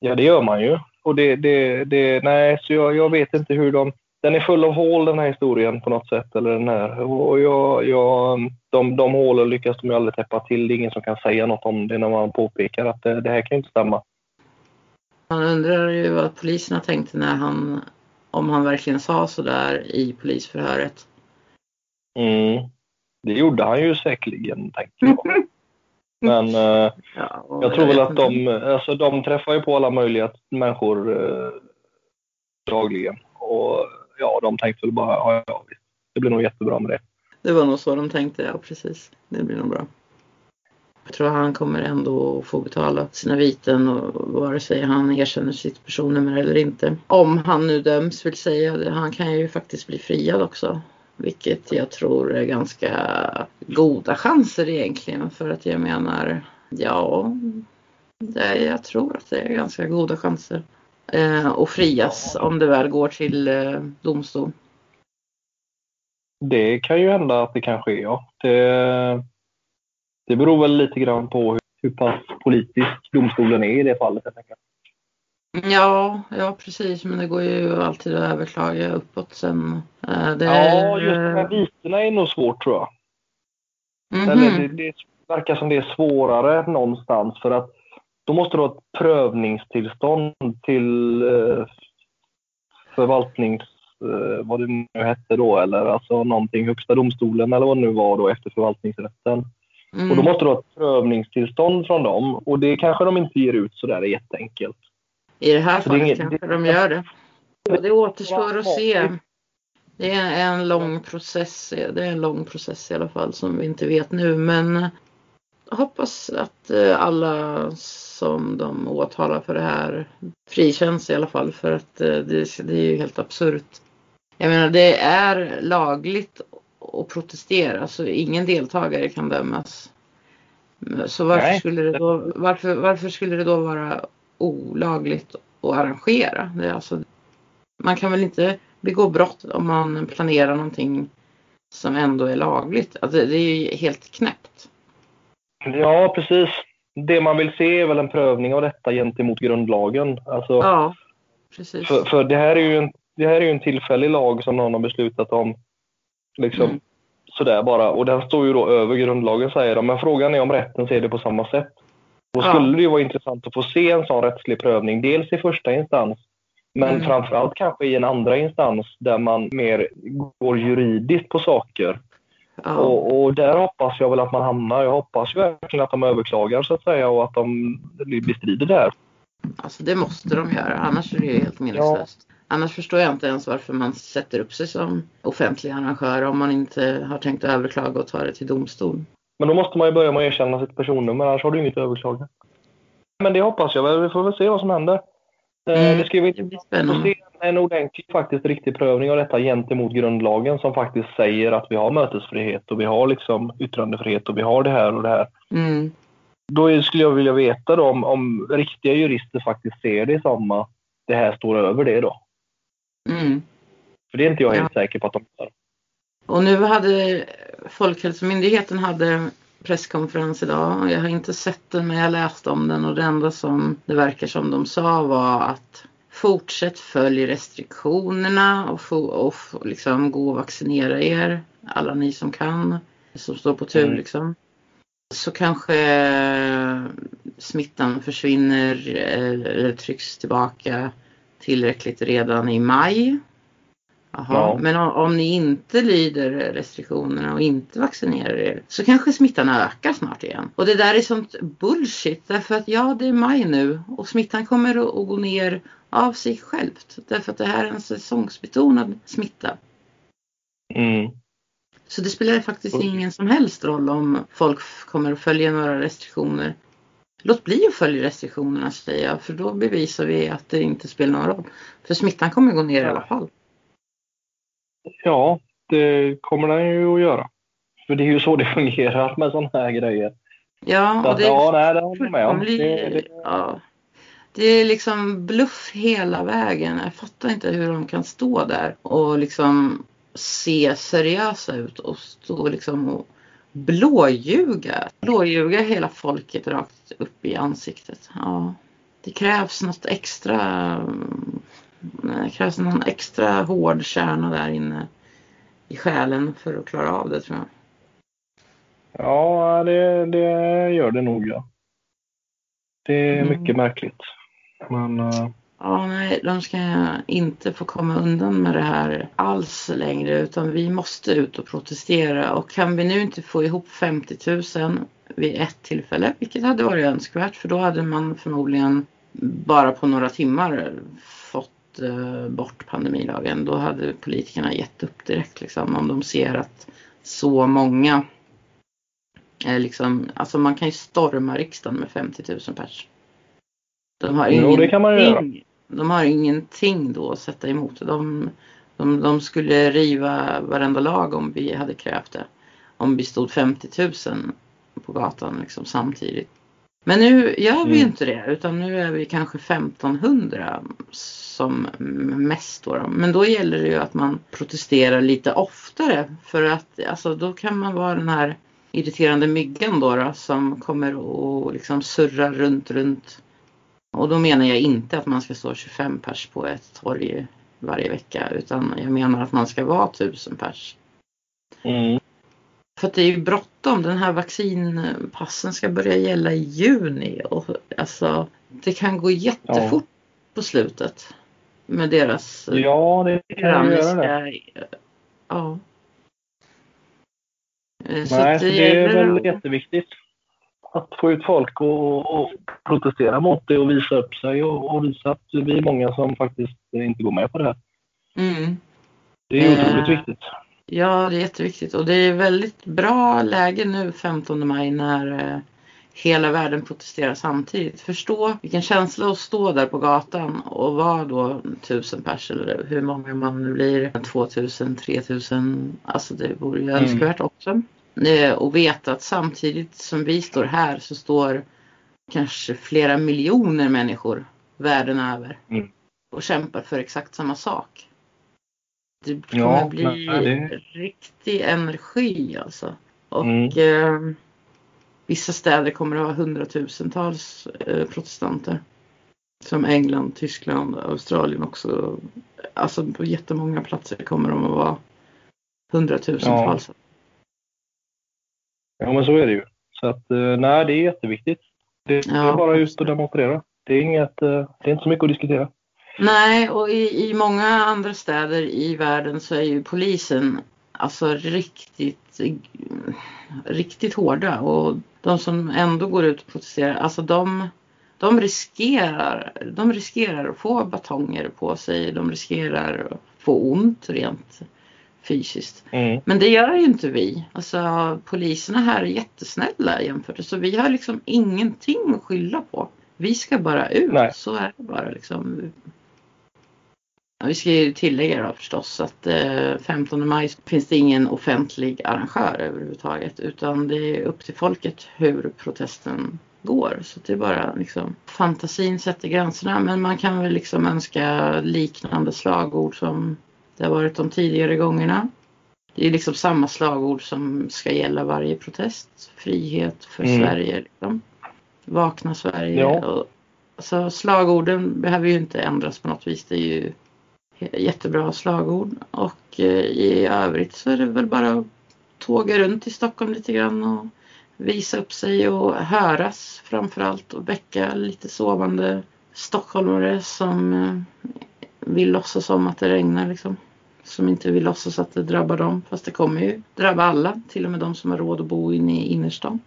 Ja, det gör man ju. Och det, det, det nej, så jag, jag vet inte hur de den är full av hål den här historien på något sätt. Eller den här. Och jag, jag, de, de hålen lyckas de ju aldrig täppa till. Det är ingen som kan säga något om det när man påpekar att det, det här kan inte stämma. Man undrar ju vad poliserna tänkte när han, om han verkligen sa sådär i polisförhöret. Mm. Det gjorde han ju säkerligen, tänker jag. Men eh, ja, jag tror jag väl att de, alltså, de träffar ju på alla möjliga människor eh, dagligen. och ja, de tänkte väl bara ja, ja, det blir nog jättebra med det. Det var nog så de tänkte, ja precis. Det blir nog bra. Jag tror han kommer ändå få betala sina viten och vare sig han erkänner sitt personnummer eller inte. Om han nu döms vill säga. Han kan ju faktiskt bli friad också. Vilket jag tror är ganska goda chanser egentligen. För att jag menar, ja, jag tror att det är ganska goda chanser. Eh, att frias om det väl går till eh, domstol. Det kan ju hända att det kan ske, ja. Det, det beror väl lite grann på hur, hur pass politisk domstolen är i det fallet. Jag tänker. Ja, ja precis. Men det går ju alltid att överklaga uppåt sen. Eh, det ja, just de här vitena är nog svårt tror jag. Mm -hmm. Eller det, det verkar som det är svårare någonstans för att då måste du ha ett prövningstillstånd till eh, förvaltnings... Eh, vad det nu hette då, eller alltså någonting, Högsta domstolen eller vad det nu var då efter förvaltningsrätten. Mm. Och då måste du ha ett prövningstillstånd från dem och det kanske de inte ger ut sådär jätteenkelt. I det här fallet det kanske det, de gör det. Och det återstår att se. Det är en lång process. Det är en lång process i alla fall som vi inte vet nu men hoppas att eh, alla som de åtalar för det här frikänns i alla fall för att eh, det, det är ju helt absurt. Jag menar det är lagligt att protestera så ingen deltagare kan dömas. Så varför skulle det då, varför, varför skulle det då vara olagligt att arrangera? Det är alltså, man kan väl inte begå brott om man planerar någonting som ändå är lagligt. Alltså, det är ju helt knäppt. Ja, precis. Det man vill se är väl en prövning av detta gentemot grundlagen. Alltså, ja, precis. För, för, det, här är ju en, det här är ju en tillfällig lag som någon har beslutat om. Liksom mm. sådär bara. Och den står ju då över grundlagen säger de. Men frågan är om rätten ser det på samma sätt. Då ja. skulle det ju vara intressant att få se en sån rättslig prövning. Dels i första instans, men mm. framförallt kanske i en andra instans där man mer går juridiskt på saker. Ja. Och, och, där hoppas jag väl att man hamnar. Jag hoppas ju verkligen att de överklagar så att säga och att de bestrider det här. Alltså det måste de göra, annars är det ju helt meningslöst. Ja. Annars förstår jag inte ens varför man sätter upp sig som offentlig arrangör om man inte har tänkt att överklaga och ta det till domstol. Men då måste man ju börja med att erkänna sitt personnummer, annars har du inget att överklaga. Men det hoppas jag väl. Vi får väl se vad som händer. Eh, mm, det ska bli intressant att se en ordentlig, faktiskt riktig prövning av detta gentemot grundlagen som faktiskt säger att vi har mötesfrihet och vi har liksom yttrandefrihet och vi har det här och det här. Mm. Då skulle jag vilja veta då om, om riktiga jurister faktiskt ser det som att det här står över det då. Mm. För det är inte jag helt ja. säker på att de gör. Och nu hade Folkhälsomyndigheten hade presskonferens idag. Jag har inte sett den men jag läste om den och det enda som det verkar som de sa var att fortsätt följ restriktionerna och, få, och liksom gå och vaccinera er. Alla ni som kan, som står på tur mm. liksom. Så kanske smittan försvinner eller trycks tillbaka tillräckligt redan i maj. Jaha, ja. men om, om, ni inte lyder restriktionerna och inte vaccinerar er så kanske smittan ökar snart igen. Och det där är sånt bullshit därför att ja, det är maj nu och smittan kommer att, att gå ner av sig självt därför att det här är en säsongsbetonad smitta. Mm. Så det spelar faktiskt mm. ingen som helst roll om folk kommer att följa några restriktioner. Låt bli att följa restriktionerna säger jag för då bevisar vi att det inte spelar någon roll. För smittan kommer gå ner i alla fall. Ja, det kommer den ju att göra. För det är ju så det fungerar med sådana här grejer. Ja, och det är, ja, nej, det håller med om. Det, det... Ja. det är liksom bluff hela vägen. Jag fattar inte hur de kan stå där och liksom se seriösa ut och stå liksom och blåljuga. Blåljuga hela folket rakt upp i ansiktet. Ja, det krävs något extra det krävs någon extra hård kärna där inne i själen för att klara av det tror jag. Ja, det, det gör det nog ja. Det är mm. mycket märkligt. Men, uh... Ja, nej, de ska inte få komma undan med det här alls längre utan vi måste ut och protestera och kan vi nu inte få ihop 50 000 vid ett tillfälle, vilket hade varit önskvärt för då hade man förmodligen bara på några timmar eh, bort pandemilagen då hade politikerna gett upp direkt liksom om de ser att så många är liksom, alltså man kan ju storma riksdagen med 50 000 pers. De har Jo, det kan man ju göra. de har ingenting då att sätta emot. De, de, de skulle riva varenda lag om vi hade krävt det. Om vi stod 50 000 på gatan liksom samtidigt. Men nu gör vi ju Mm. inte det utan nu är vi kanske 1500 som mest då. Men då gäller det ju att man protesterar lite oftare för att alltså, då kan man vara den här irriterande myggan då, då som kommer och liksom surrar runt runt. Och då menar jag inte att man ska stå 25 pers på ett torg varje vecka utan jag menar att man ska vara 1000 pers. Mm. För att det är ju bråttom. Den här vaccinpassen ska börja gälla i juni. Och alltså, det kan gå jättefort på slutet. Med deras Ja, det kan ju göra det. Ja. Eh, Så Nej, så det är väl jätteviktigt att få ut folk och, protestera mot det och visa upp sig och, och visa att vi är många som faktiskt inte går med på det här. Mm. Det är Eh, otroligt viktigt. Ja, det är jätteviktigt. Och det är väldigt bra läge nu 15 maj när eh, hela världen protesterar samtidigt. Förstå vilken känsla att stå där på gatan och vara då tusen pers eller hur många man nu blir. 2000, 3000. Alltså det vore ju Mm. önskvärt också. Eh, Och veta att samtidigt som vi står här så står kanske flera miljoner människor världen över Mm. och kämpar för exakt samma sak. Det kommer Ja, bli det- riktig energi alltså. Och Mm. eh, vissa städer kommer att ha hundratusentals eh, protestanter. Som England, Tyskland, Australien också. Alltså på jättemånga platser kommer de att vara hundratusentals. Ja, men så är det ju. Så att, eh, nej, det är jätteviktigt. Det är Ja, bara ut och demonstrera. Det är, inget, eh, det är inte så mycket att diskutera. Nej, och i, i många andra städer i världen så är ju polisen alltså riktigt, riktigt hårda. Och de som ändå går ut och protesterar, alltså de, de, riskerar, de riskerar att få batonger på sig. De riskerar att få ont rent fysiskt. Mm. Men det gör ju inte vi. Alltså poliserna här är jättesnälla jämfört. Så vi har liksom ingenting att skylla på. Vi ska bara ut. Nej. Så är det bara liksom. Vi ska ju tillägga då förstås att eh, 15 maj finns det ingen offentlig arrangör överhuvudtaget. Utan det är upp till folket hur protesten går. Så det är bara liksom fantasin sätter gränserna. Men man kan väl liksom önska liknande slagord som det har varit de tidigare gångerna. Det är liksom samma slagord som ska gälla varje protest. Frihet för Mm. Sverige. Liksom. Vakna Sverige. Ja. Och, alltså, slagorden behöver ju inte ändras på något vis. Det är ju jättebra slagord. Och eh, i övrigt så är det väl bara att tåga runt i Stockholm lite grann och visa upp sig och höras framförallt och väcka lite sovande stockholmare som eh, vill låtsas om att det regnar liksom. Som inte vill låtsas att det drabbar dem. Fast det kommer ju drabba alla. Till och med de som har råd att bo inne i innerstan.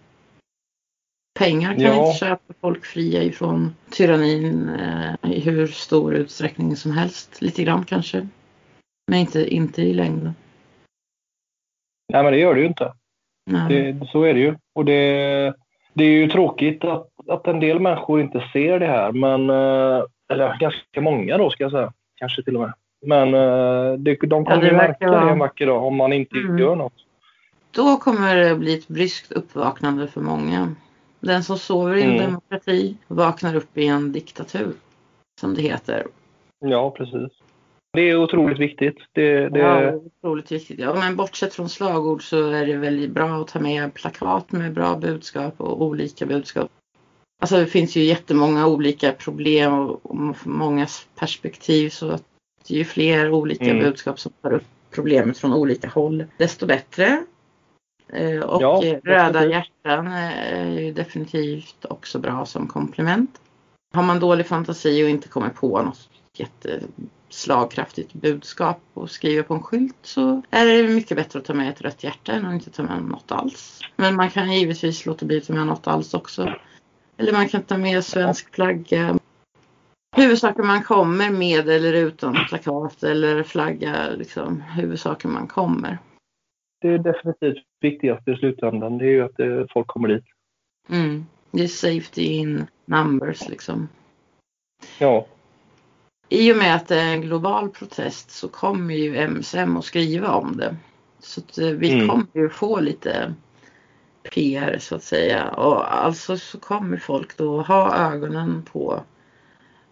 Pengar kan Ja. inte köpa folk fria ifrån tyrannin eh, i hur stor utsträckning som helst. Lite grann kanske. Men inte, inte i längden. Nej, men det gör det ju inte. Nej. Det, så är det ju. Och det, det är ju tråkigt att, att en del människor inte ser det här. Men, eh, eller ganska många då ska jag säga. Kanske till och med. Men eh, det, de kommer det ju verkar märka det en vacker dag om man inte Mm. gör något. Då kommer det bli ett bryskt uppvaknande för många. Den som sover i en Mm. demokrati vaknar upp i en diktatur. Som det heter. Ja, precis. Det är otroligt viktigt. Det, det, Ja, otroligt viktigt. Ja, men bortsett från slagord så är det väldigt bra att ta med plakat med bra budskap och olika budskap. Alltså det finns ju jättemånga olika problem och många perspektiv så att ju fler olika Mm. budskap som tar upp problemet från olika håll desto bättre. Eh, Och Ja, eh, röda definitivt. hjärtan är ju definitivt också bra som komplement. Har man dålig fantasi och inte kommer på något jätteslagkraftigt budskap och skriver på en skylt så är det mycket bättre att ta med ett rött hjärta än att inte ta med något alls. Men man kan givetvis låta bli att ta med något alls också. Eller man kan ta med svensk flagga. huvudsaken man kommer med eller utan plakat eller flagga. Liksom, huvudsaken man kommer. Det är definitivt viktigast i slutändan. Det är ju att eh, folk kommer dit. Mm. Det är safety in numbers liksom. Ja. I och med att det är en global protest så kommer ju MSM att skriva om det. Så att eh, vi mm. kommer ju få lite PR så att säga. Och alltså så kommer folk då ha ögonen på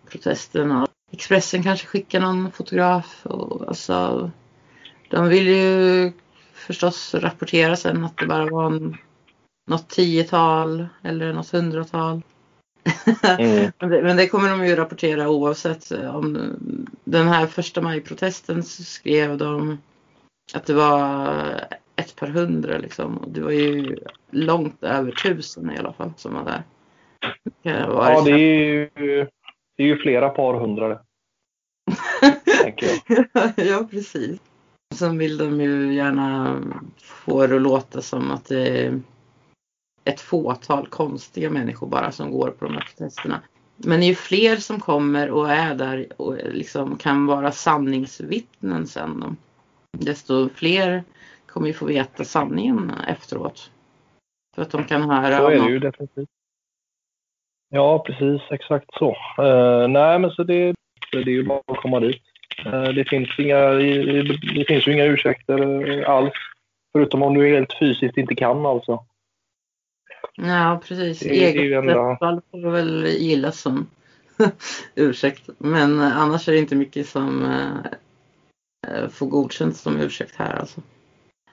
protesterna. Expressen kanske skickar någon fotograf. Och, alltså, de vill ju förstås rapportera sen att det bara var en, något tiotal eller något hundratal. Mm. Men det kommer de ju rapportera oavsett. Om den här första majprotesten skrev de att det var ett par hundra liksom. Och det var ju långt över tusen i alla fall som var där. Ja, det är ju, det är ju flera par hundra det. ja, precis. Sen vill de ju gärna få det att låta som att det är ett fåtal konstiga människor bara som går på de här protesterna. Men ju fler som kommer och är där och liksom kan vara sanningsvittnen sen desto fler kommer ju få veta sanningen efteråt. För att de kan höra. Så är det ju definitivt. Ja, precis. Exakt så. Uh, nej, men så det, det är ju bara att komma dit. Uh, det, finns inga, det finns ju inga ursäkter alls. Förutom om du helt fysiskt inte kan alltså. Ja, precis. Eget dödsfall får väl gillas som ursäkt. Men annars är det inte mycket som får godkänt som ursäkt här alltså.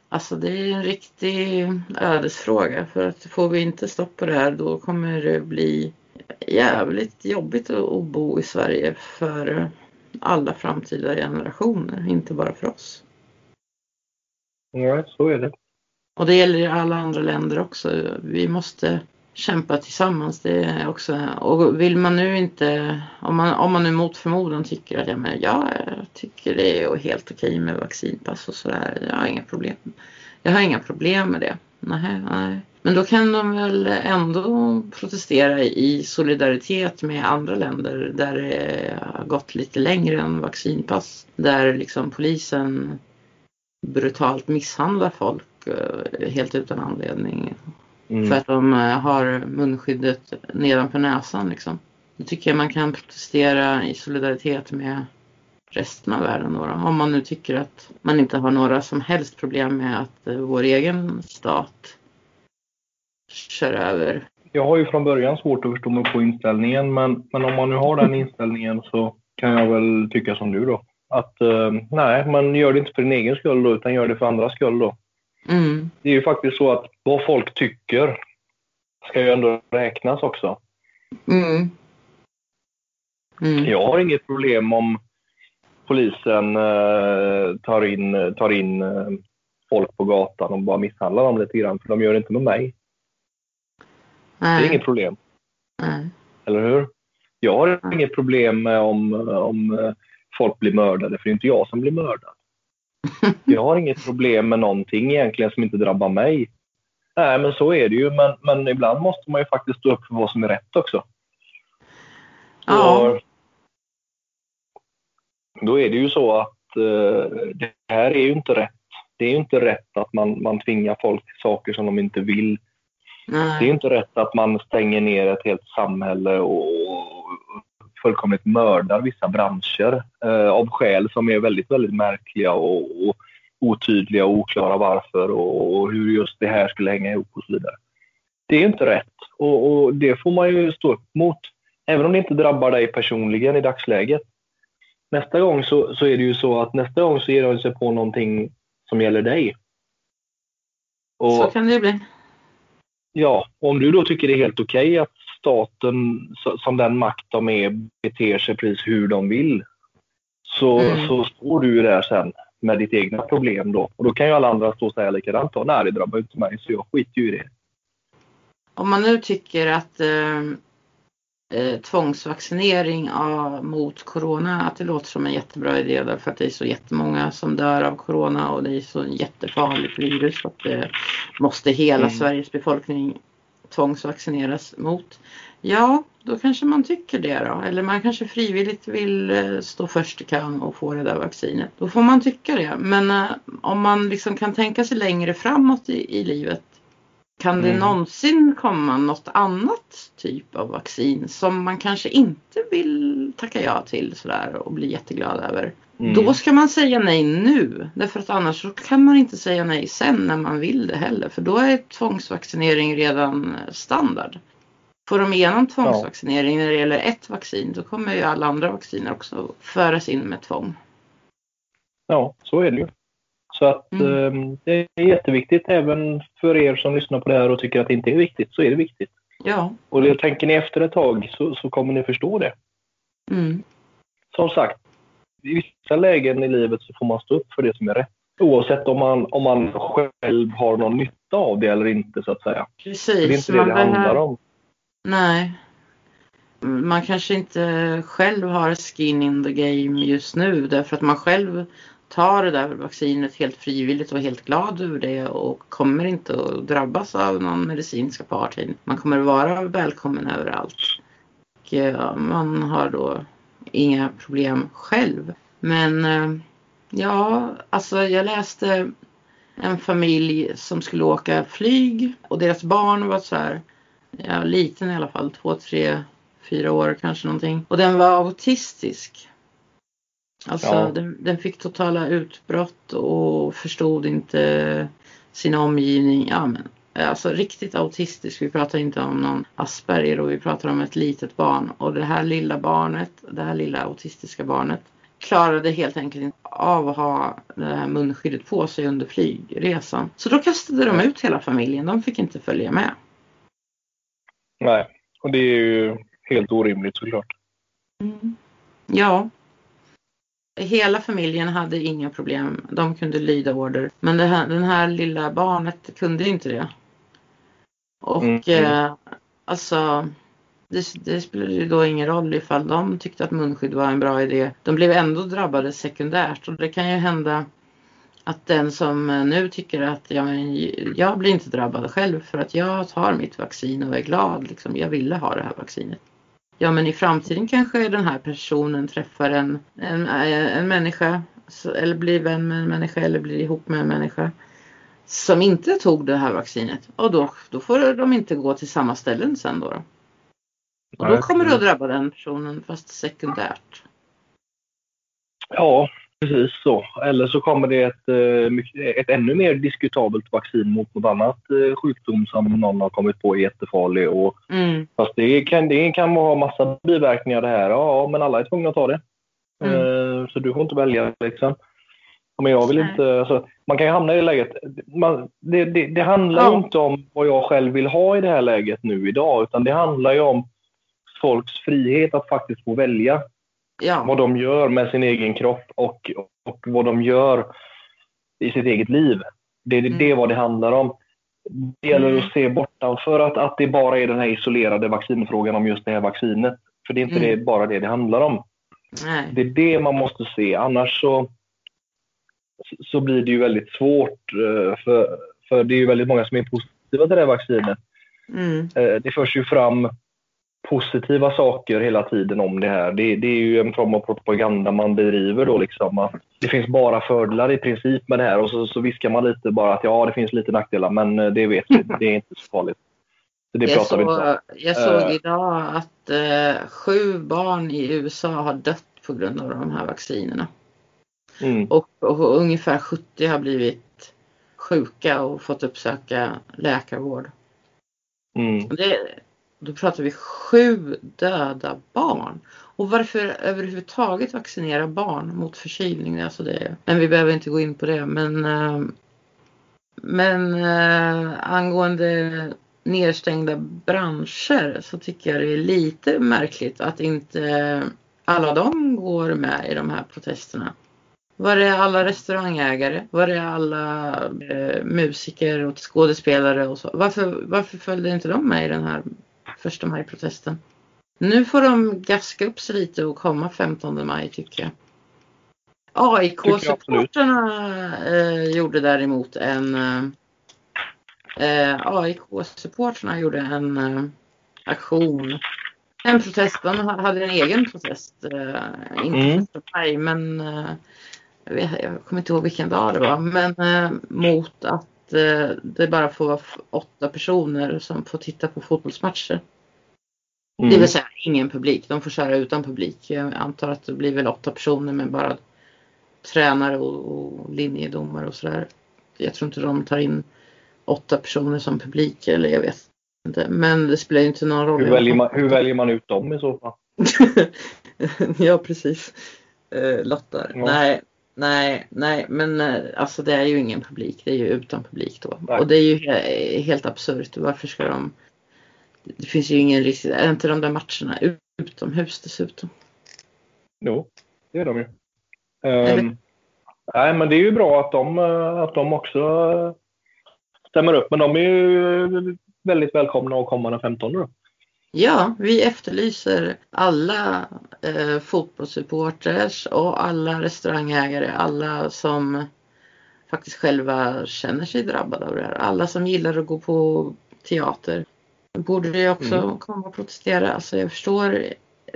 Alltså det är en riktig ödesfråga för att får vi inte stopp på det här då kommer det bli jävligt jobbigt att bo i Sverige för alla framtida generationer, inte bara för oss. Ja, så är det. Och det gäller i alla andra länder också. Vi måste kämpa tillsammans. Det är också, och vill man nu inte, om man, om man nu mot förmodan tycker att ja, men jag tycker det är helt okej med vaccinpass och sådär. Jag har inga problem. Jag har inga problem med det. Nej, nej. Men då kan de väl ändå protestera i solidaritet med andra länder där det har gått lite längre än vaccinpass. Där liksom polisen brutalt misshandlar folk eh, helt utan anledning. Mm. För att de eh, har munskyddet nedanför näsan liksom. Då tycker jag man kan protestera i solidaritet med resten av världen då, Om man nu tycker att man inte har några som helst problem med att eh, vår egen stat kör över. Jag har ju från början svårt att förstå mig på inställningen men, men om man nu har den inställningen så kan jag väl tycka som du då. Att eh, nej, man gör det inte för din egen skull då, utan gör det för andras skull då. Mm. Det är ju faktiskt så att vad folk tycker ska ju ändå räknas också. Mm. Mm. Jag har inget problem om polisen eh, tar in, tar in eh, folk på gatan och bara misshandlar dem lite grann, för de gör det inte med mig. Nej. Det är inget problem. Nej. Eller hur? Jag har Nej. inget problem med om, om eh, folk blir mördade, för det är inte jag som blir mördad. Jag har inget problem med någonting egentligen som inte drabbar mig. Nej, men så är det ju. Men, men ibland måste man ju faktiskt stå upp för vad som är rätt också. Ja. Och då är det ju så att eh, det här är ju inte rätt. Det är ju inte rätt att man, man tvingar folk till saker som de inte vill. Nej. Det är inte rätt att man stänger ner ett helt samhälle och, fullkomligt mördar vissa branscher eh, av skäl som är väldigt, väldigt märkliga och, och otydliga och oklara varför och, och, hur just det här skulle hänga ihop och så vidare. Det är inte rätt och, och, det får man ju stå upp mot. Även om det inte drabbar dig personligen i dagsläget. Nästa gång så, så är det ju så att nästa gång så ger de sig på någonting som gäller dig. Och, så kan det bli. Ja, om du då tycker det är helt okej okay att staten som den makt de är beter sig precis hur de vill så, mm. så står du där sen med ditt egna problem då. Och då kan ju alla andra stå och säga likadant då. Nej, det drabbar inte mig så jag skiter ju i det. Om man nu tycker att eh, eh, tvångsvaccinering av, mot corona, att det låter som en jättebra idé därför att det är så jättemånga som dör av corona och det är så jättefarligt virus att det måste hela mm. Sveriges befolkning tvångsvaccineras mot. Ja, då kanske man tycker det då. Eller man kanske frivilligt vill eh, stå först i kön och få det där vaccinet. Då får man tycka det. Men eh, om man liksom kan tänka sig längre framåt i, i livet. Kan det mm. någonsin komma något annat typ av vaccin som man kanske inte vill tacka ja till sådär och bli jätteglad över? Mm. Då ska man säga nej nu. Därför att annars så kan man inte säga nej sen när man vill det heller. För då är tvångsvaccinering redan standard. Får de igenom tvångsvaccinering när det gäller ett vaccin då kommer ju alla andra vacciner också föras in med tvång. Ja, så är det ju. Så att mm. eh, det är jätteviktigt även för er som lyssnar på det här och tycker att det inte är viktigt, så är det viktigt. Ja. Och det, tänker ni efter ett tag så, så kommer ni förstå det. Mm. Som sagt, i vissa lägen i livet så får man stå upp för det som är rätt. Oavsett om man, om man själv har någon nytta av det eller inte så att säga. Precis. det är inte det det handlar om. Nej. Man kanske inte själv har skin in the game just nu därför att man själv tar det där vaccinet helt frivilligt och är helt glad över det och kommer inte att drabbas av någon medicinsk apartheid. Man kommer att vara välkommen överallt. Och eh, man har då inga problem själv. Men eh, ja, alltså jag läste en familj som skulle åka flyg och deras barn var så här ja, liten i alla fall, två, tre, fyra år kanske någonting. Och den var autistisk. Alltså ja. den, den, fick totala utbrott och förstod inte sin omgivning. Ja, men, alltså riktigt autistisk. Vi pratar inte om någon Asperger och vi pratar om ett litet barn. Och det här lilla barnet, det här lilla autistiska barnet klarade helt enkelt inte av att ha det här munskyddet på sig under flygresan. Så då kastade de ut hela familjen. De fick inte följa med. Nej, och det är ju helt orimligt såklart. Mm. Ja. Hela familjen hade inga problem. De kunde lyda order. Men här, den här lilla barnet kunde inte det. Och mm. eh, alltså det, det spelade ju då ingen roll ifall de tyckte att munskydd var en bra idé. De blev ändå drabbade sekundärt och det kan ju hända att den som nu tycker att ja, jag blir inte drabbad själv för att jag tar mitt vaccin och är glad. Liksom, jag ville ha det här vaccinet. Ja men i framtiden kanske den här personen träffar en, en, en människa eller blir vän med en människa eller blir ihop med en människa som inte tog det här vaccinet. Och då, då får de inte gå till samma ställen sen då. då. Och då kommer det att drabba den personen fast sekundärt. Ja, Precis så. Eller så kommer det ett, eh, ett ännu mer diskutabelt vaccin mot något annat eh, sjukdom som någon har kommit på är jättefarlig. Och, mm. Fast det kan, det kan ha massa biverkningar det här. Ja, men alla är tvungna att ta det. Mm. Eh, så du får inte välja liksom. Men jag vill inte, alltså, man kan ju hamna i det läget. Man, det, det, det handlar ja. inte om vad jag själv vill ha i det här läget nu idag, utan det handlar ju om folks frihet att faktiskt få välja ja. vad de gör med sin egen kropp och, och vad de gör i sitt eget liv. Det är mm. det vad det handlar om. Det gäller mm. att se bortanför att, att det bara är den här isolerade vaccinfrågan om just det här vaccinet. För det är inte mm. det, bara det det handlar om. Nej. Det är det man måste se. Annars så, så blir det ju väldigt svårt. Eh, för, för det är ju väldigt många som är positiva till det här vaccinet. Mm. Eh, det förs ju fram positiva saker hela tiden om det här. Det, det, är ju en form av propaganda man bedriver då liksom. Att det finns bara fördelar i princip med det här och så, så viskar man lite bara att ja, det finns lite nackdelar men eh, det vet vi, det är inte så farligt. Så det jag, såg, jag såg uh, idag att uh, sju barn i USA har dött på grund av de här vaccinerna. Mm. Och, och, ungefär 70 har blivit sjuka och fått uppsöka läkarvård. Mm. Det, då pratar vi sju döda barn. Och varför överhuvudtaget vaccinera barn mot förkylning? Alltså det, men vi behöver inte gå in på det. Men, eh, men eh, angående nedstängda branscher så tycker jag det är lite märkligt att inte alla de går med i de här protesterna. Var är alla restaurangägare? Var är alla eh, musiker och skådespelare och så? Varför, varför följde inte de med i den här första maj-protesten. Nu får de gaska upp sig lite och komma 15 maj tycker jag. AIK-supportrarna eh, gjorde däremot en, eh, eh, AIK-supportrarna gjorde en eh, aktion. En protest, de hade en egen protest. Eh, inte mm. maj men eh, jag kommer inte ihåg vilken dag det var. Men eh, mot att eh, det bara får vara åtta personer som får titta på fotbollsmatcher. Mm. Det vill säga ingen publik. De får köra utan publik. Jag antar att det blir väl åtta personer med bara tränare och, och linjedomare och sådär. Jag tror inte de tar in åtta personer som publik eller jag vet inte. Men det spelar inte någon roll. Hur väljer man, hur väljer man ut dem i så fall? ja precis. Eh, lottar. Ja. Nej, nej, nej, men eh, alltså det är ju ingen publik. Det är ju utan publik då. Nej. Och det är ju helt absurt. Varför ska de det finns ju ingen risk. Är inte de där matcherna utomhus dessutom? Jo, det är de ju. Um, nej, men det är ju bra att de, att de också stämmer upp. Men de är ju väldigt välkomna att komma den 15 då. Ja, vi efterlyser alla eh, fotbollssupporters och alla restaurangägare, alla som faktiskt själva känner sig drabbade av det här. Alla som gillar att gå på teater borde ju också mm. komma och protestera. Alltså jag förstår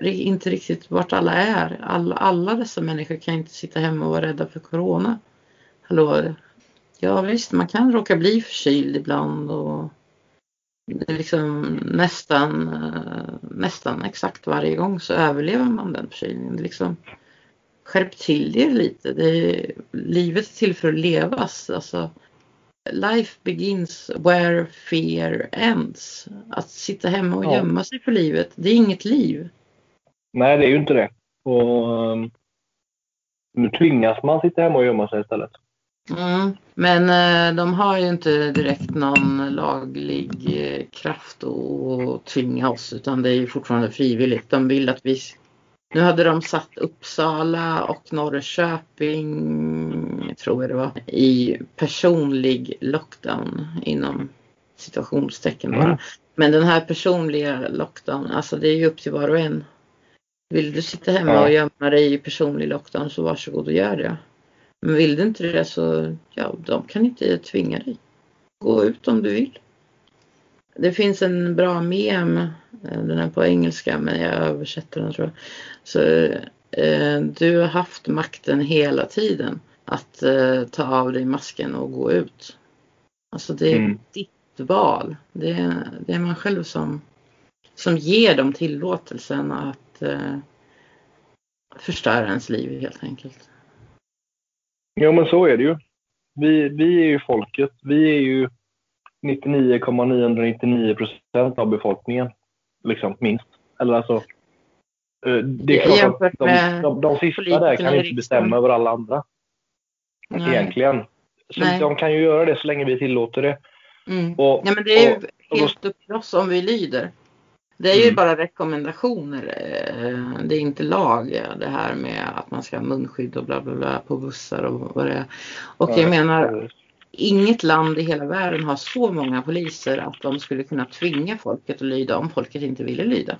inte riktigt vart alla är. Alla, alla dessa människor kan inte sitta hemma och vara rädda för Corona. Hallå? Ja visst, man kan råka bli förkyld ibland och liksom nästan, eh, nästan exakt varje gång så överlever man den förkylningen. liksom, skärp till er lite. Det är, livet är till för att levas. Alltså, Life begins where fear ends. Att sitta hemma och ja. gömma sig för livet, det är inget liv. Nej, det är ju inte det. Och, um, nu tvingas man sitta hemma och gömma sig istället. Mm, men uh, de har ju inte direkt någon laglig uh, kraft att tvinga oss utan det är ju fortfarande frivilligt. De vill att vi nu hade de satt Uppsala och Norrköping, tror jag det var, i personlig lockdown inom situationstecken bara. Mm. Men den här personliga lockdown, alltså det är ju upp till var och en. Vill du sitta hemma ja. och gömma dig i personlig lockdown så varsågod och gör det. Men vill du inte det så, ja, de kan inte tvinga dig. Gå ut om du vill. Det finns en bra mem, eh, den är på engelska men jag översätter den tror jag. Så eh, du har haft makten hela tiden att eh, ta av dig masken och gå ut. Alltså det är mm. ditt val. Det är, det är man själv som, som ger dem tillåtelsen att eh, förstöra ens liv helt enkelt. Ja men så är det ju. Vi, vi är ju folket. Vi är ju 99,999 procent av befolkningen. Liksom minst. Eller alltså. Eh, det är klart att de, de, de sista där kan inte bestämma över alla andra. Nej. Egentligen. Så Nej. de kan ju göra det så länge vi tillåter det. Mm. Och, ja, men det är ju och, helt upp till oss om vi lyder. Det är ju mm. bara rekommendationer. Eh, det är inte lag det här med att man ska ha munskydd och bla bla bla på bussar och vad det är. Och jag menar, inget land i hela världen har så många poliser att de skulle kunna tvinga folket att lyda om folket inte ville lyda.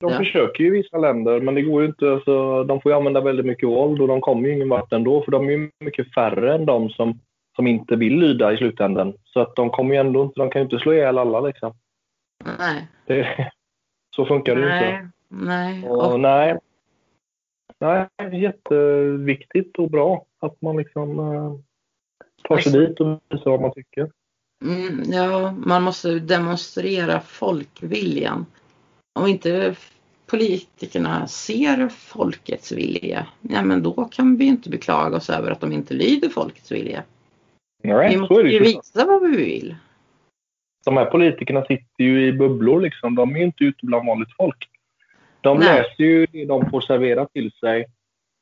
De ja. försöker ju i vissa länder, men det går ju inte. Alltså, de får ju använda väldigt mycket våld och de kommer ju ingen vart ändå, för de är ju mycket färre än de som, som inte vill lyda i slutändan. Så att de kommer ju ändå inte, de kan ju inte slå ihjäl alla liksom. Nej. Det, så funkar det ju inte. Nej. Och, och, nej. Nej, jätteviktigt och bra att man liksom tar sig dit och visar vad man tycker. Mm, ja, man måste demonstrera folkviljan. Om inte politikerna ser folkets vilja, ja men då kan vi inte beklaga oss över att de inte lyder folkets vilja. Nej, vi måste ju visa vad vi vill. De här politikerna sitter ju i bubblor liksom. De är ju inte ute bland vanligt folk. De Nej. läser ju det de får serverat till sig.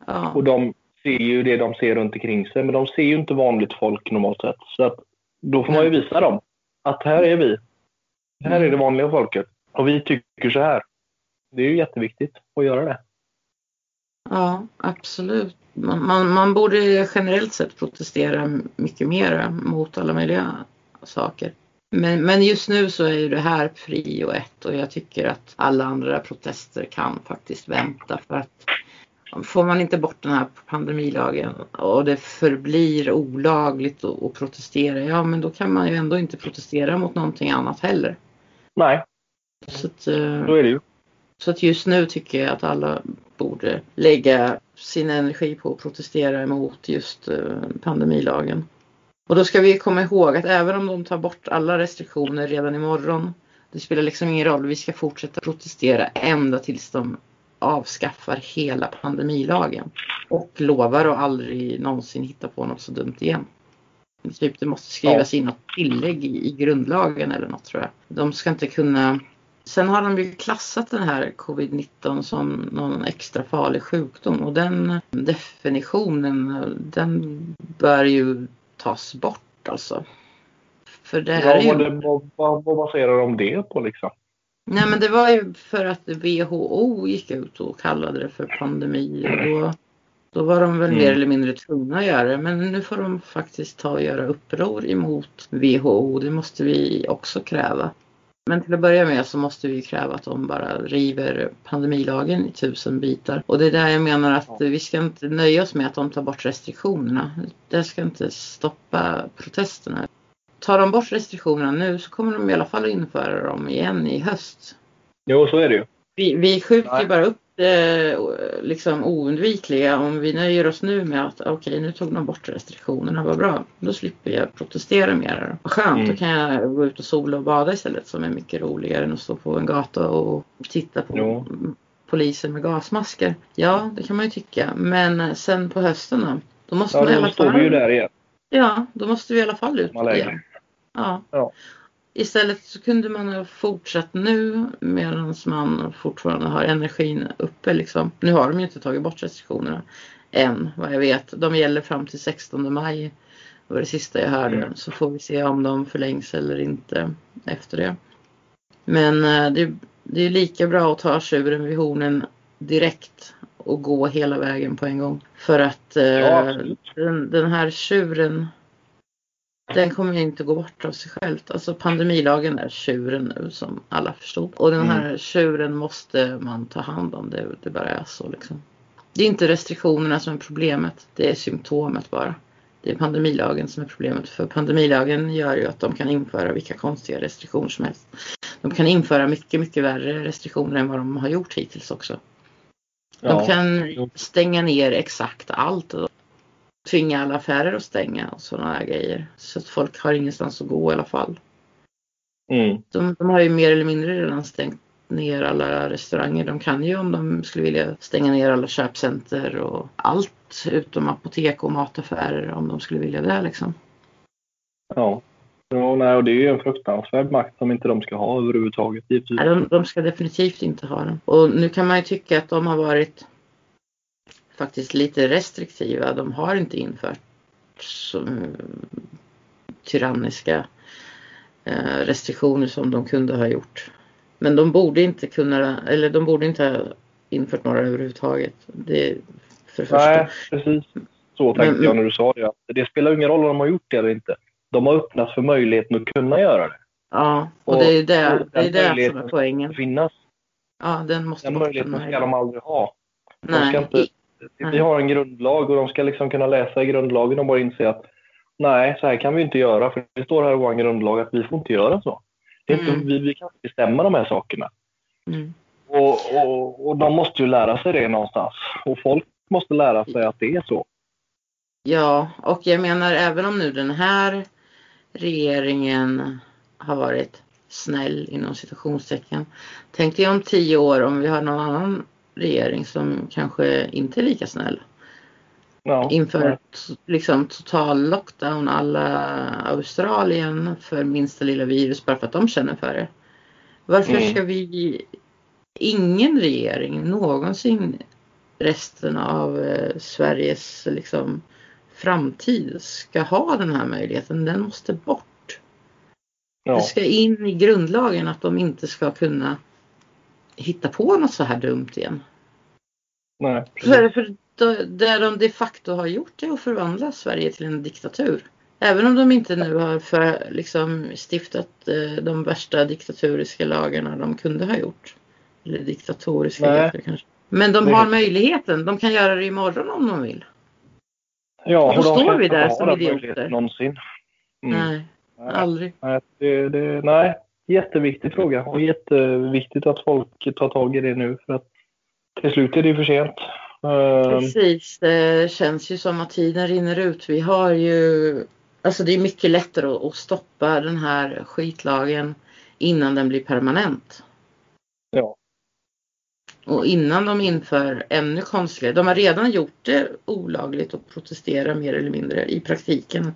Ja. Och de ser ju det de ser runt omkring sig, men de ser ju inte vanligt folk normalt sett. Så att, då får man ju visa dem att här är vi. Här är det vanliga folket. Och vi tycker så här. Det är ju jätteviktigt att göra det. Ja, absolut. Man, man, man borde generellt sett protestera mycket mer mot alla möjliga saker. Men, men just nu så är ju det här prio ett och jag tycker att alla andra protester kan faktiskt vänta för att får man inte bort den här pandemilagen och det förblir olagligt att protestera, ja men då kan man ju ändå inte protestera mot någonting annat heller. Nej, så att, eh, så är det ju. Så att just nu tycker jag att alla borde lägga sin energi på att protestera emot just eh, pandemilagen. Och då ska vi komma ihåg att även om de tar bort alla restriktioner redan imorgon, det spelar liksom ingen roll, vi ska fortsätta protestera ända tills de avskaffar hela pandemilagen. Och lovar att aldrig någonsin hitta på något så dumt igen. Typ det måste skrivas in något tillägg i, i grundlagen eller något tror jag. De ska inte kunna Sen har de ju klassat den här covid-19 som någon extra farlig sjukdom och den definitionen den bör ju tas bort alltså. För det här ja, är ju... vad, vad, vad baserar de det på liksom? Nej men det var ju för att WHO gick ut och kallade det för pandemi och då, då var de väl mm. mer eller mindre tvungna att göra det. Men nu får de faktiskt ta och göra uppror emot WHO. Det måste vi också kräva. Men till att börja med så måste vi kräva att de bara river pandemilagen i tusen bitar. Och det är där jag menar att vi ska inte nöja oss med att de tar bort restriktionerna. Det ska inte stoppa protesterna. Tar de bort restriktionerna nu så kommer de i alla fall införa dem igen i höst. Jo, så är det ju. Vi, vi skjuter ju bara upp det liksom oundvikliga om vi nöjer oss nu med att okej okay, nu tog de bort restriktionerna, vad bra. Då slipper jag protestera mer. Vad skönt, mm. då kan jag gå ut och sola och bada istället som är mycket roligare än att stå på en gata och titta på jo. poliser med gasmasker. Ja, det kan man ju tycka. Men sen på hösten då? Då måste ja, man i alla fall... står vi ju där igen. Ja, då måste vi i alla fall ut igen. Ja. ja. Istället så kunde man ha fortsatt nu medan man fortfarande har energin uppe. Liksom. Nu har de ju inte tagit bort restriktionerna än vad jag vet. De gäller fram till 16 maj. Det var det sista jag hörde. Mm. Så får vi se om de förlängs eller inte efter det. Men eh, det, det är lika bra att ta tjuren vid hornen direkt och gå hela vägen på en gång. För att eh, ja, den, den här tjuren den kommer inte gå bort av sig själv. Alltså pandemilagen är tjuren nu som alla förstod. Och den här mm. tjuren måste man ta hand om. Det, det bara är så liksom. Det är inte restriktionerna som är problemet. Det är symptomet bara. Det är pandemilagen som är problemet. För pandemilagen gör ju att de kan införa vilka konstiga restriktioner som helst. De kan införa mycket, mycket värre restriktioner än vad de har gjort hittills också. De kan stänga ner exakt allt tvinga alla affärer att stänga och sådana här grejer. Så att folk har ingenstans att gå i alla fall. Mm. De, de, har ju mer eller mindre redan stängt ner alla restauranger. De kan ju om de skulle vilja stänga ner alla köpcenter och allt utom apotek och mataffärer om de skulle vilja det liksom. Ja. Ja, nej, och det är ju en fruktansvärd makt som inte de ska ha överhuvudtaget. Nej, de, de ska definitivt inte ha den. Och nu kan man ju tycka att de har varit faktiskt lite restriktiva. De har inte infört så tyranniska eh, restriktioner som de kunde ha gjort. Men de borde inte kunna, eller de borde inte ha infört några överhuvudtaget. Det för det Nej, precis. Så tänkte men, jag när du sa det. Det spelar ingen roll om de har gjort det eller inte. De har öppnat för möjligheten att kunna göra det. Ja, och, och det är det, det, är det som är poängen. Finnas. Ja, den måste Den möjligheten ska de aldrig ha. De Nej, inte, vi har en grundlag och de ska liksom kunna läsa i grundlagen och bara inse att nej, så här kan vi inte göra för det står här i vår grundlag att vi får inte göra så. Det är inte, mm. vi, vi kan inte bestämma de här sakerna. Mm. Och, och, och de måste ju lära sig det någonstans. Och folk måste lära sig att det är så. Ja, och jag menar även om nu den här regeringen har varit snäll inom citationstecken. Tänk dig om tio år om vi har någon annan regering som kanske inte är lika snäll. Ja, Inför liksom total lockdown alla Australien för minsta lilla virus bara för att de känner för det. Varför mm. ska vi ingen regering någonsin resten av eh, Sveriges liksom framtid ska ha den här möjligheten. Den måste bort. Ja. Det ska in i grundlagen att de inte ska kunna hitta på något så här dumt igen. Nej, för, för det de de facto har gjort är att förvandla Sverige till en diktatur. Även om de inte nu har för, liksom, stiftat eh, de värsta diktatoriska lagarna de kunde ha gjort. Eller diktatoriska Nej. kanske. Men de har möjligheten. De kan göra det imorgon om de vill. Ja, då står vi där som idioter. Någonsin. Mm. Nej, aldrig. Nej, det, det, nej, jätteviktig fråga och jätteviktigt att folk tar tag i det nu för att till slut är det ju för sent. Ehm, Precis, det känns ju som att tiden rinner ut. Vi har ju, alltså det är mycket lättare att, stoppa den här skitlagen innan den blir permanent. Ja. Och innan de inför ännu konstigare, de har redan gjort det olagligt att protestera mer eller mindre i praktiken.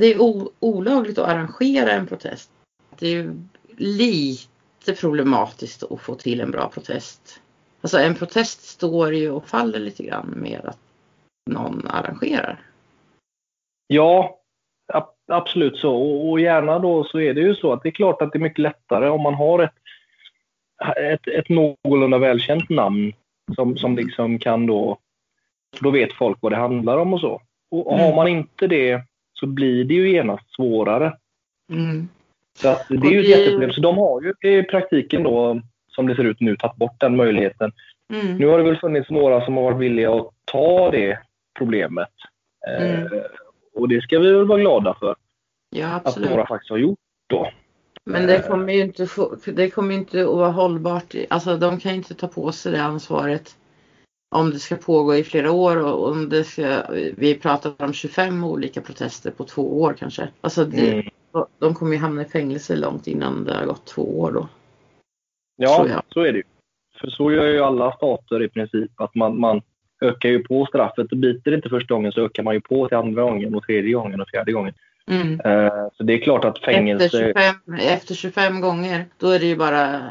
Det är olagligt att arrangera en protest. Det är lite problematiskt att få till en bra protest. Alltså en protest står ju och faller lite grann med att någon arrangerar. Ja, ab- absolut så. Och, och gärna då så är det ju så att det är klart att det är mycket lättare om man har ett, ett, ett någorlunda välkänt namn som, som liksom kan då, då vet folk vad det handlar om och så. Och Mm. har man inte det så blir det ju genast svårare. Mm. Så det Och är ju ett jätteproblem. Så de har ju i praktiken då, som det ser ut nu, tagit bort den möjligheten. Mm. Nu har det väl funnits några som har varit villiga att ta det problemet. Mm. Eh, och det ska vi väl vara glada för Ja att absolut. några faktiskt har gjort då. Men det kommer ju inte, det kommer inte att vara hållbart. Alltså de kan ju inte ta på sig det ansvaret om det ska pågå i flera år och om det ska, vi pratar om 25 olika protester på två år kanske. Alltså det, Mm. de kommer ju hamna i fängelse långt innan det har gått två år då. Ja, så är det ju. För så gör ju alla stater i princip. Att man, man ökar ju på straffet. Och biter det inte första gången så ökar man ju på till andra gången och tredje gången och fjärde gången. Mm. Eh, så det är klart att fängelse... Efter, 25, efter 25 gånger då är det ju bara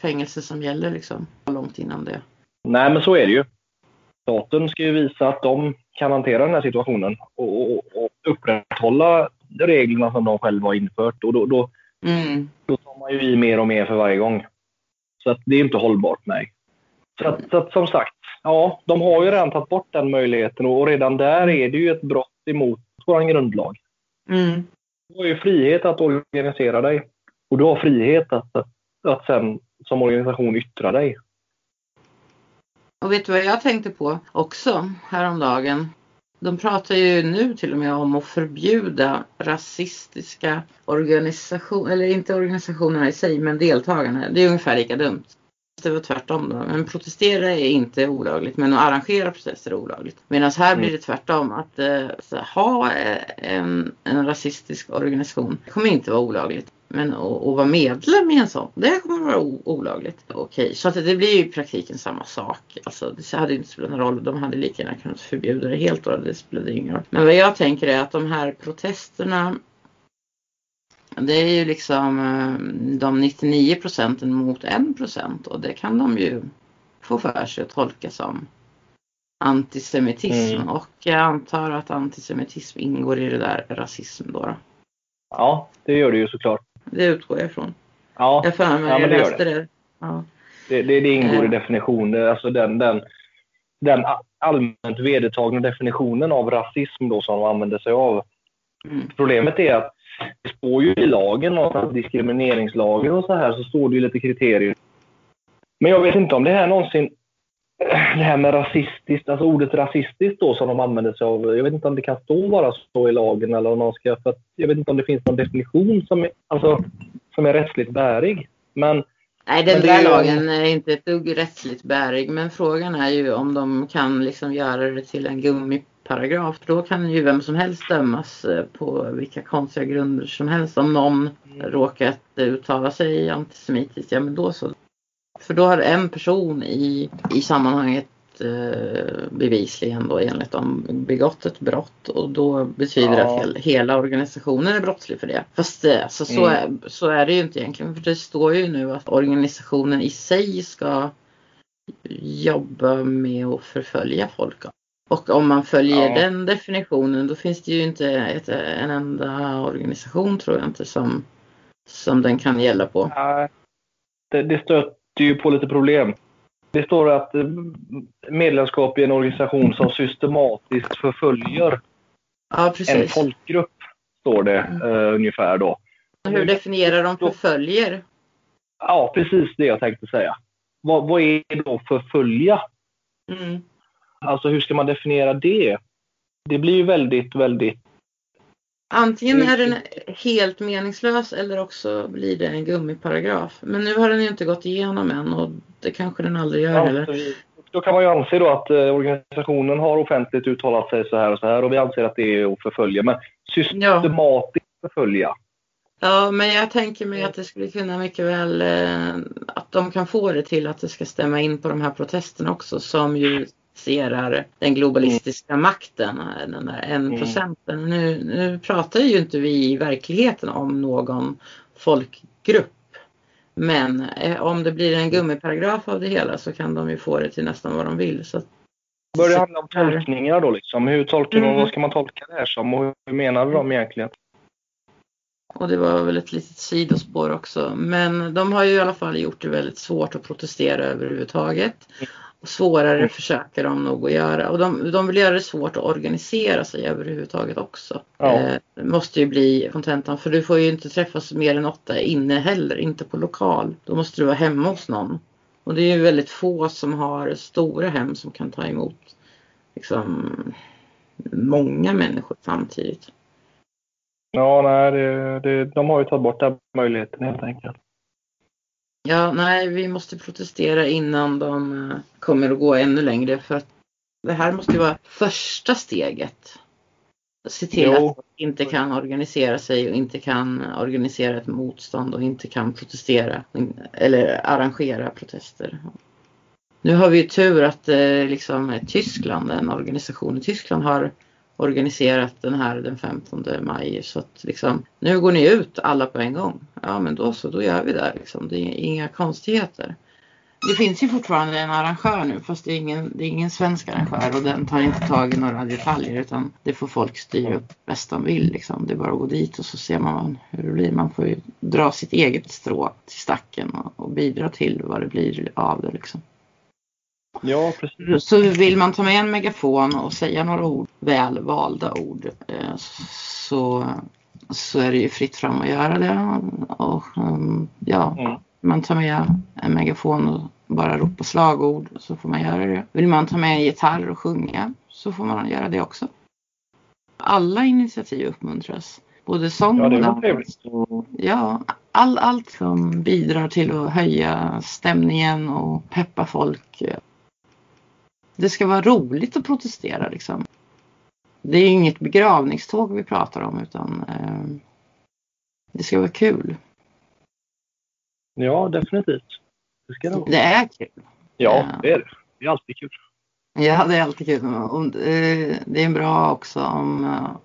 fängelse som gäller liksom. Långt innan det. Nej, men så är det ju. Staten ska ju visa att de kan hantera den här situationen och, och, och upprätthålla reglerna som de själva har infört. Och då, då, Mm. då tar man ju i mer och mer för varje gång. Så att det är inte hållbart, nej. Så att, så att som sagt, ja, de har ju redan tagit bort den möjligheten och redan där är det ju ett brott emot vår grundlag. Mm. Du har ju frihet att organisera dig och du har frihet att, att, att sen som organisation yttra dig. Och vet du vad jag tänkte på också häromdagen? De pratar ju nu till och med om att förbjuda rasistiska organisationer, eller inte organisationerna i sig, men deltagarna. Det är ungefär lika dumt. Det var tvärtom då. Men protestera är inte olagligt, men att arrangera protester är olagligt. Medan här blir det tvärtom. Att eh, ha eh, en, en rasistisk organisation kommer inte vara olagligt. Men att, vara medlem i en sån, det kommer vara olagligt. Okej, så att det blir ju i praktiken samma sak. Alltså, det hade inte spelat någon roll. De hade lika gärna kunnat förbjuda det helt och det spelade ingen roll. Men vad jag tänker är att de här protesterna det är ju liksom eh, de 99 procenten mot 1 procent och det kan de ju få för sig att tolka som antisemitism Mm. och jag antar att antisemitism ingår i det där rasism då. då. Ja, det gör det ju såklart. Det utgår jag ifrån. Ja, Jag för mig, Ja, jag det läste det. Ja. det, det, det ingår i Eh. definitionen. Alltså den, den, den allmänt vedertagna definitionen av rasism då som de använder sig av. Mm. Problemet är att det står ju i lagen, någonstans diskrimineringslagen och så här, så står det ju lite kriterier. Men jag vet inte om det här någonsin, det här med rasistiskt, alltså ordet rasistiskt då som de använder sig av, jag vet inte om det kan stå bara så i lagen eller om någon ska, för att jag vet inte om det finns någon definition som är, alltså, som är rättsligt bärig. Men Nej, den Men det är där lagen är inte ett dugg rättsligt bärig. Men frågan är ju om de kan liksom göra det till en gummiparagraf. Då kan ju vem som helst dömas eh, på vilka konstiga grunder som helst. Om någon råkat uttala sig antisemitiskt, ja men då så. För då har en person i, i sammanhanget eh, bevisligen då enligt dem begått ett brott och då betyder det Ja. att hel, hela organisationen är brottslig för det. Fast eh, alltså, så, Mm. är, så är det ju inte egentligen för det står ju nu att organisationen i sig ska jobba med att förfölja folk. Och om man följer Ja. den definitionen då finns det ju inte ett, en enda organisation tror jag inte som, som den kan gälla på. Nej, det, det stöter ju på lite problem. Det står att eh, medlemskap i en organisation som systematiskt förföljer Ja en folkgrupp, står det Mm. eh, ungefär då. Hur definierar de förföljer? Ja, precis det jag tänkte säga. vad, vad är då förfölja? Mm. Alltså hur ska man definiera det? Det blir ju väldigt, väldigt... Antingen är den helt meningslös eller också blir det en gummiparagraf. Men nu har den ju inte gått igenom än och det kanske den aldrig gör heller. Alltså, då kan man ju anse då att eh, organisationen har offentligt uttalat sig så här och så här och vi anser att det är att förfölja. Men systematiskt ja. förfölja. Ja, men jag tänker mig att det skulle kunna mycket väl eh, att de kan få det till att det ska stämma in på de här protesterna också som ju ser den globalistiska mm. makten, den där en mm. procenten. Mm. Nu, nu pratar ju inte vi i verkligheten om någon folkgrupp. Men eh, om det blir en gummiparagraf av det hela så kan de ju få det till nästan vad de vill. Så Börjar det handla om tolkningar då liksom? Hur tolkar mm. vad ska man tolka det här som och hur menar de egentligen? Och det var väl ett litet sidospår också. Men de har ju i alla fall gjort det väldigt svårt att protestera överhuvudtaget. Svårare mm. försöker de nog att göra och de, de vill göra det svårt att organisera sig överhuvudtaget också. Ja. Eh, måste ju bli kontentan för du får ju inte träffas mer än åtta inne heller, inte på lokal. Då måste du vara hemma hos någon. Och det är ju väldigt få som har stora hem som kan ta emot liksom, många människor samtidigt. Ja, nej, det, det, de har ju tagit bort den möjligheten helt enkelt. Ja, nej, vi måste protestera innan de eh, kommer att gå ännu längre för att det här måste ju vara första steget. Se till jo. att folk inte kan organisera sig och inte kan organisera ett motstånd och inte kan protestera eller arrangera protester. Nu har vi ju tur att eh, liksom Tyskland, en organisation i Tyskland har organiserat den här den 15 maj. Så att liksom, nu går ni ut alla på en gång. Ja men då så, då gör vi det. Liksom. Det är inga konstigheter. Det finns ju fortfarande en arrangör nu fast det är ingen, det är ingen svensk arrangör och den tar inte tag i några detaljer utan det får folk styra upp bäst de vill. Liksom. Det är bara att gå dit och så ser man hur det blir. Man får ju dra sitt eget strå till stacken och, och bidra till vad det blir av det. Liksom. Ja, precis. Så vill man ta med en megafon och säga några ord, väl valda ord, eh, så, så är det ju fritt fram att göra det. Och, um, ja, mm. man tar med en megafon och bara ropa slagord så får man göra det. Vill man ta med en gitarr och sjunga så får man göra det också. Alla initiativ uppmuntras. Både sång och dans. Ja, all, allt som bidrar till att höja stämningen och peppa folk det ska vara roligt att protestera liksom. Det är inget begravningståg vi pratar om utan eh, det ska vara kul. Ja, definitivt. Det ska det vara. Det är kul. Ja, det är det. Det är alltid kul. Ja, det är alltid kul. Och eh, det är bra också om, eh,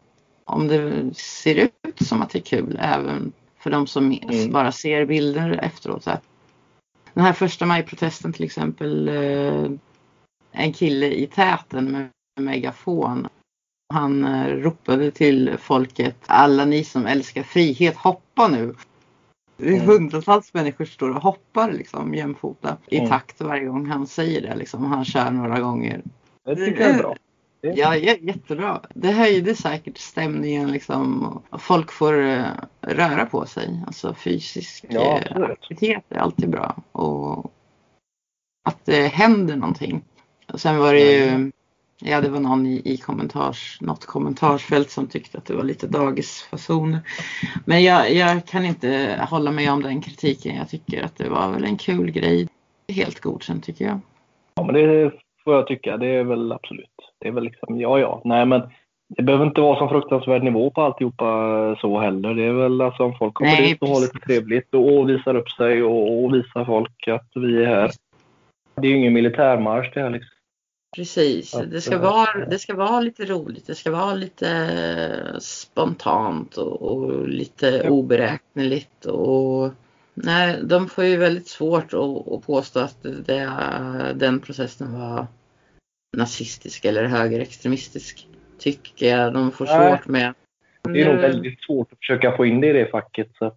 om det ser ut som att det är kul även för de som mm. bara ser bilder efteråt. Den här första majprotesten till exempel eh, en kille i täten med megafon. Han eh, ropade till folket, alla ni som älskar frihet, hoppa nu. Mm. Hundratals människor står och hoppar liksom jämfota i mm. takt varje gång han säger det. Liksom. Han kör några gånger. Det tycker jag är bra. Ja, jättebra. Det höjde säkert stämningen liksom. Folk får uh, röra på sig. Alltså fysisk ja, uh, aktivitet är alltid bra. Och att det händer någonting. Och sen var det ju, ja det var någon i, i kommentars, något kommentarsfält som tyckte att det var lite dagisfasoner. Men jag, jag kan inte hålla med om den kritiken. Jag tycker att det var väl en kul grej. Helt godkänt tycker jag. Ja men det får jag tycka. Det är väl absolut. Det är väl liksom, ja ja. Nej men det behöver inte vara som fruktansvärd nivå på alltihopa så heller. Det är väl alltså om folk kommer Nej, dit och har lite trevligt och, visar upp sig och, och visar folk att vi är här. Det är ju ingen militärmarsch det här liksom. Precis, det ska, vara, det ska vara lite roligt, det ska vara lite spontant och, och lite ja. oberäkneligt. Och, nej, de får ju väldigt svårt att, att påstå att det, den processen var nazistisk eller högerextremistisk. Tycker jag de får svårt med. Det är nog väldigt svårt att försöka få in det i det facket. Så.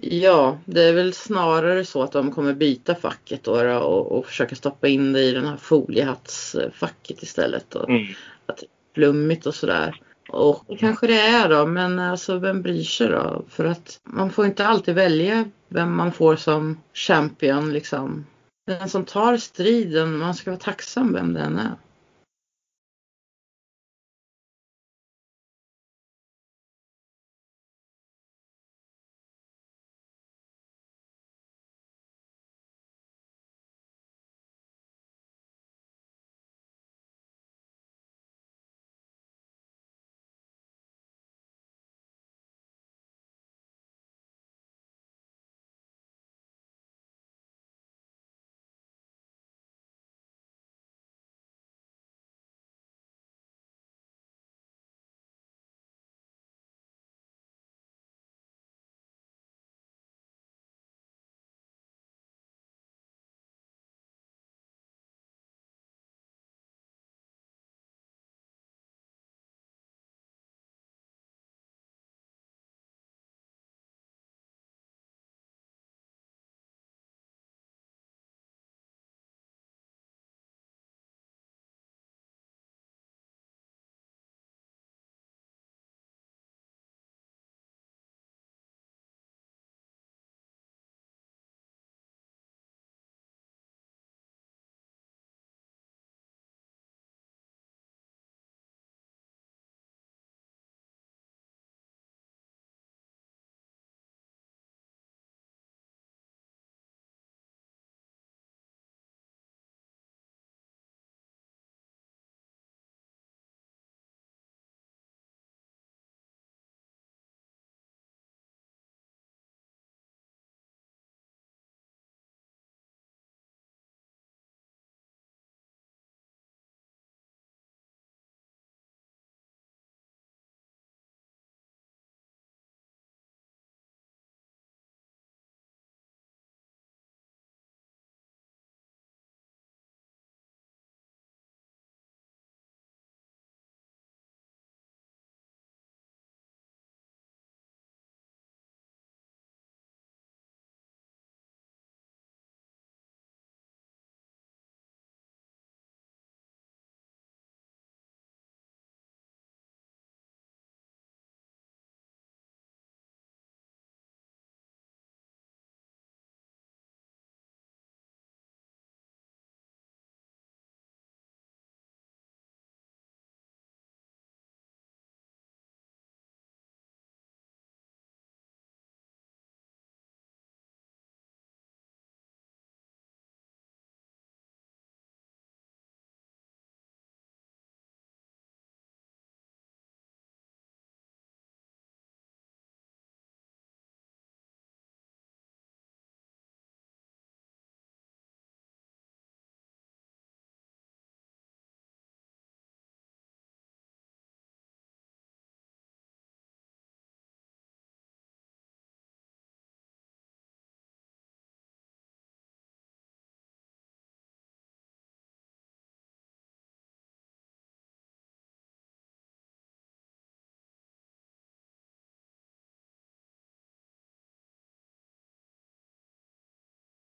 Ja, det är väl snarare så att de kommer byta facket då, då och, och, försöka stoppa in det i den här foliehattsfacket istället. Och mm. att flummigt och sådär. Och det kanske det är då, men alltså vem bryr sig då? För att man får inte alltid välja vem man får som champion liksom. den som tar striden, man ska vara tacksam vem den är.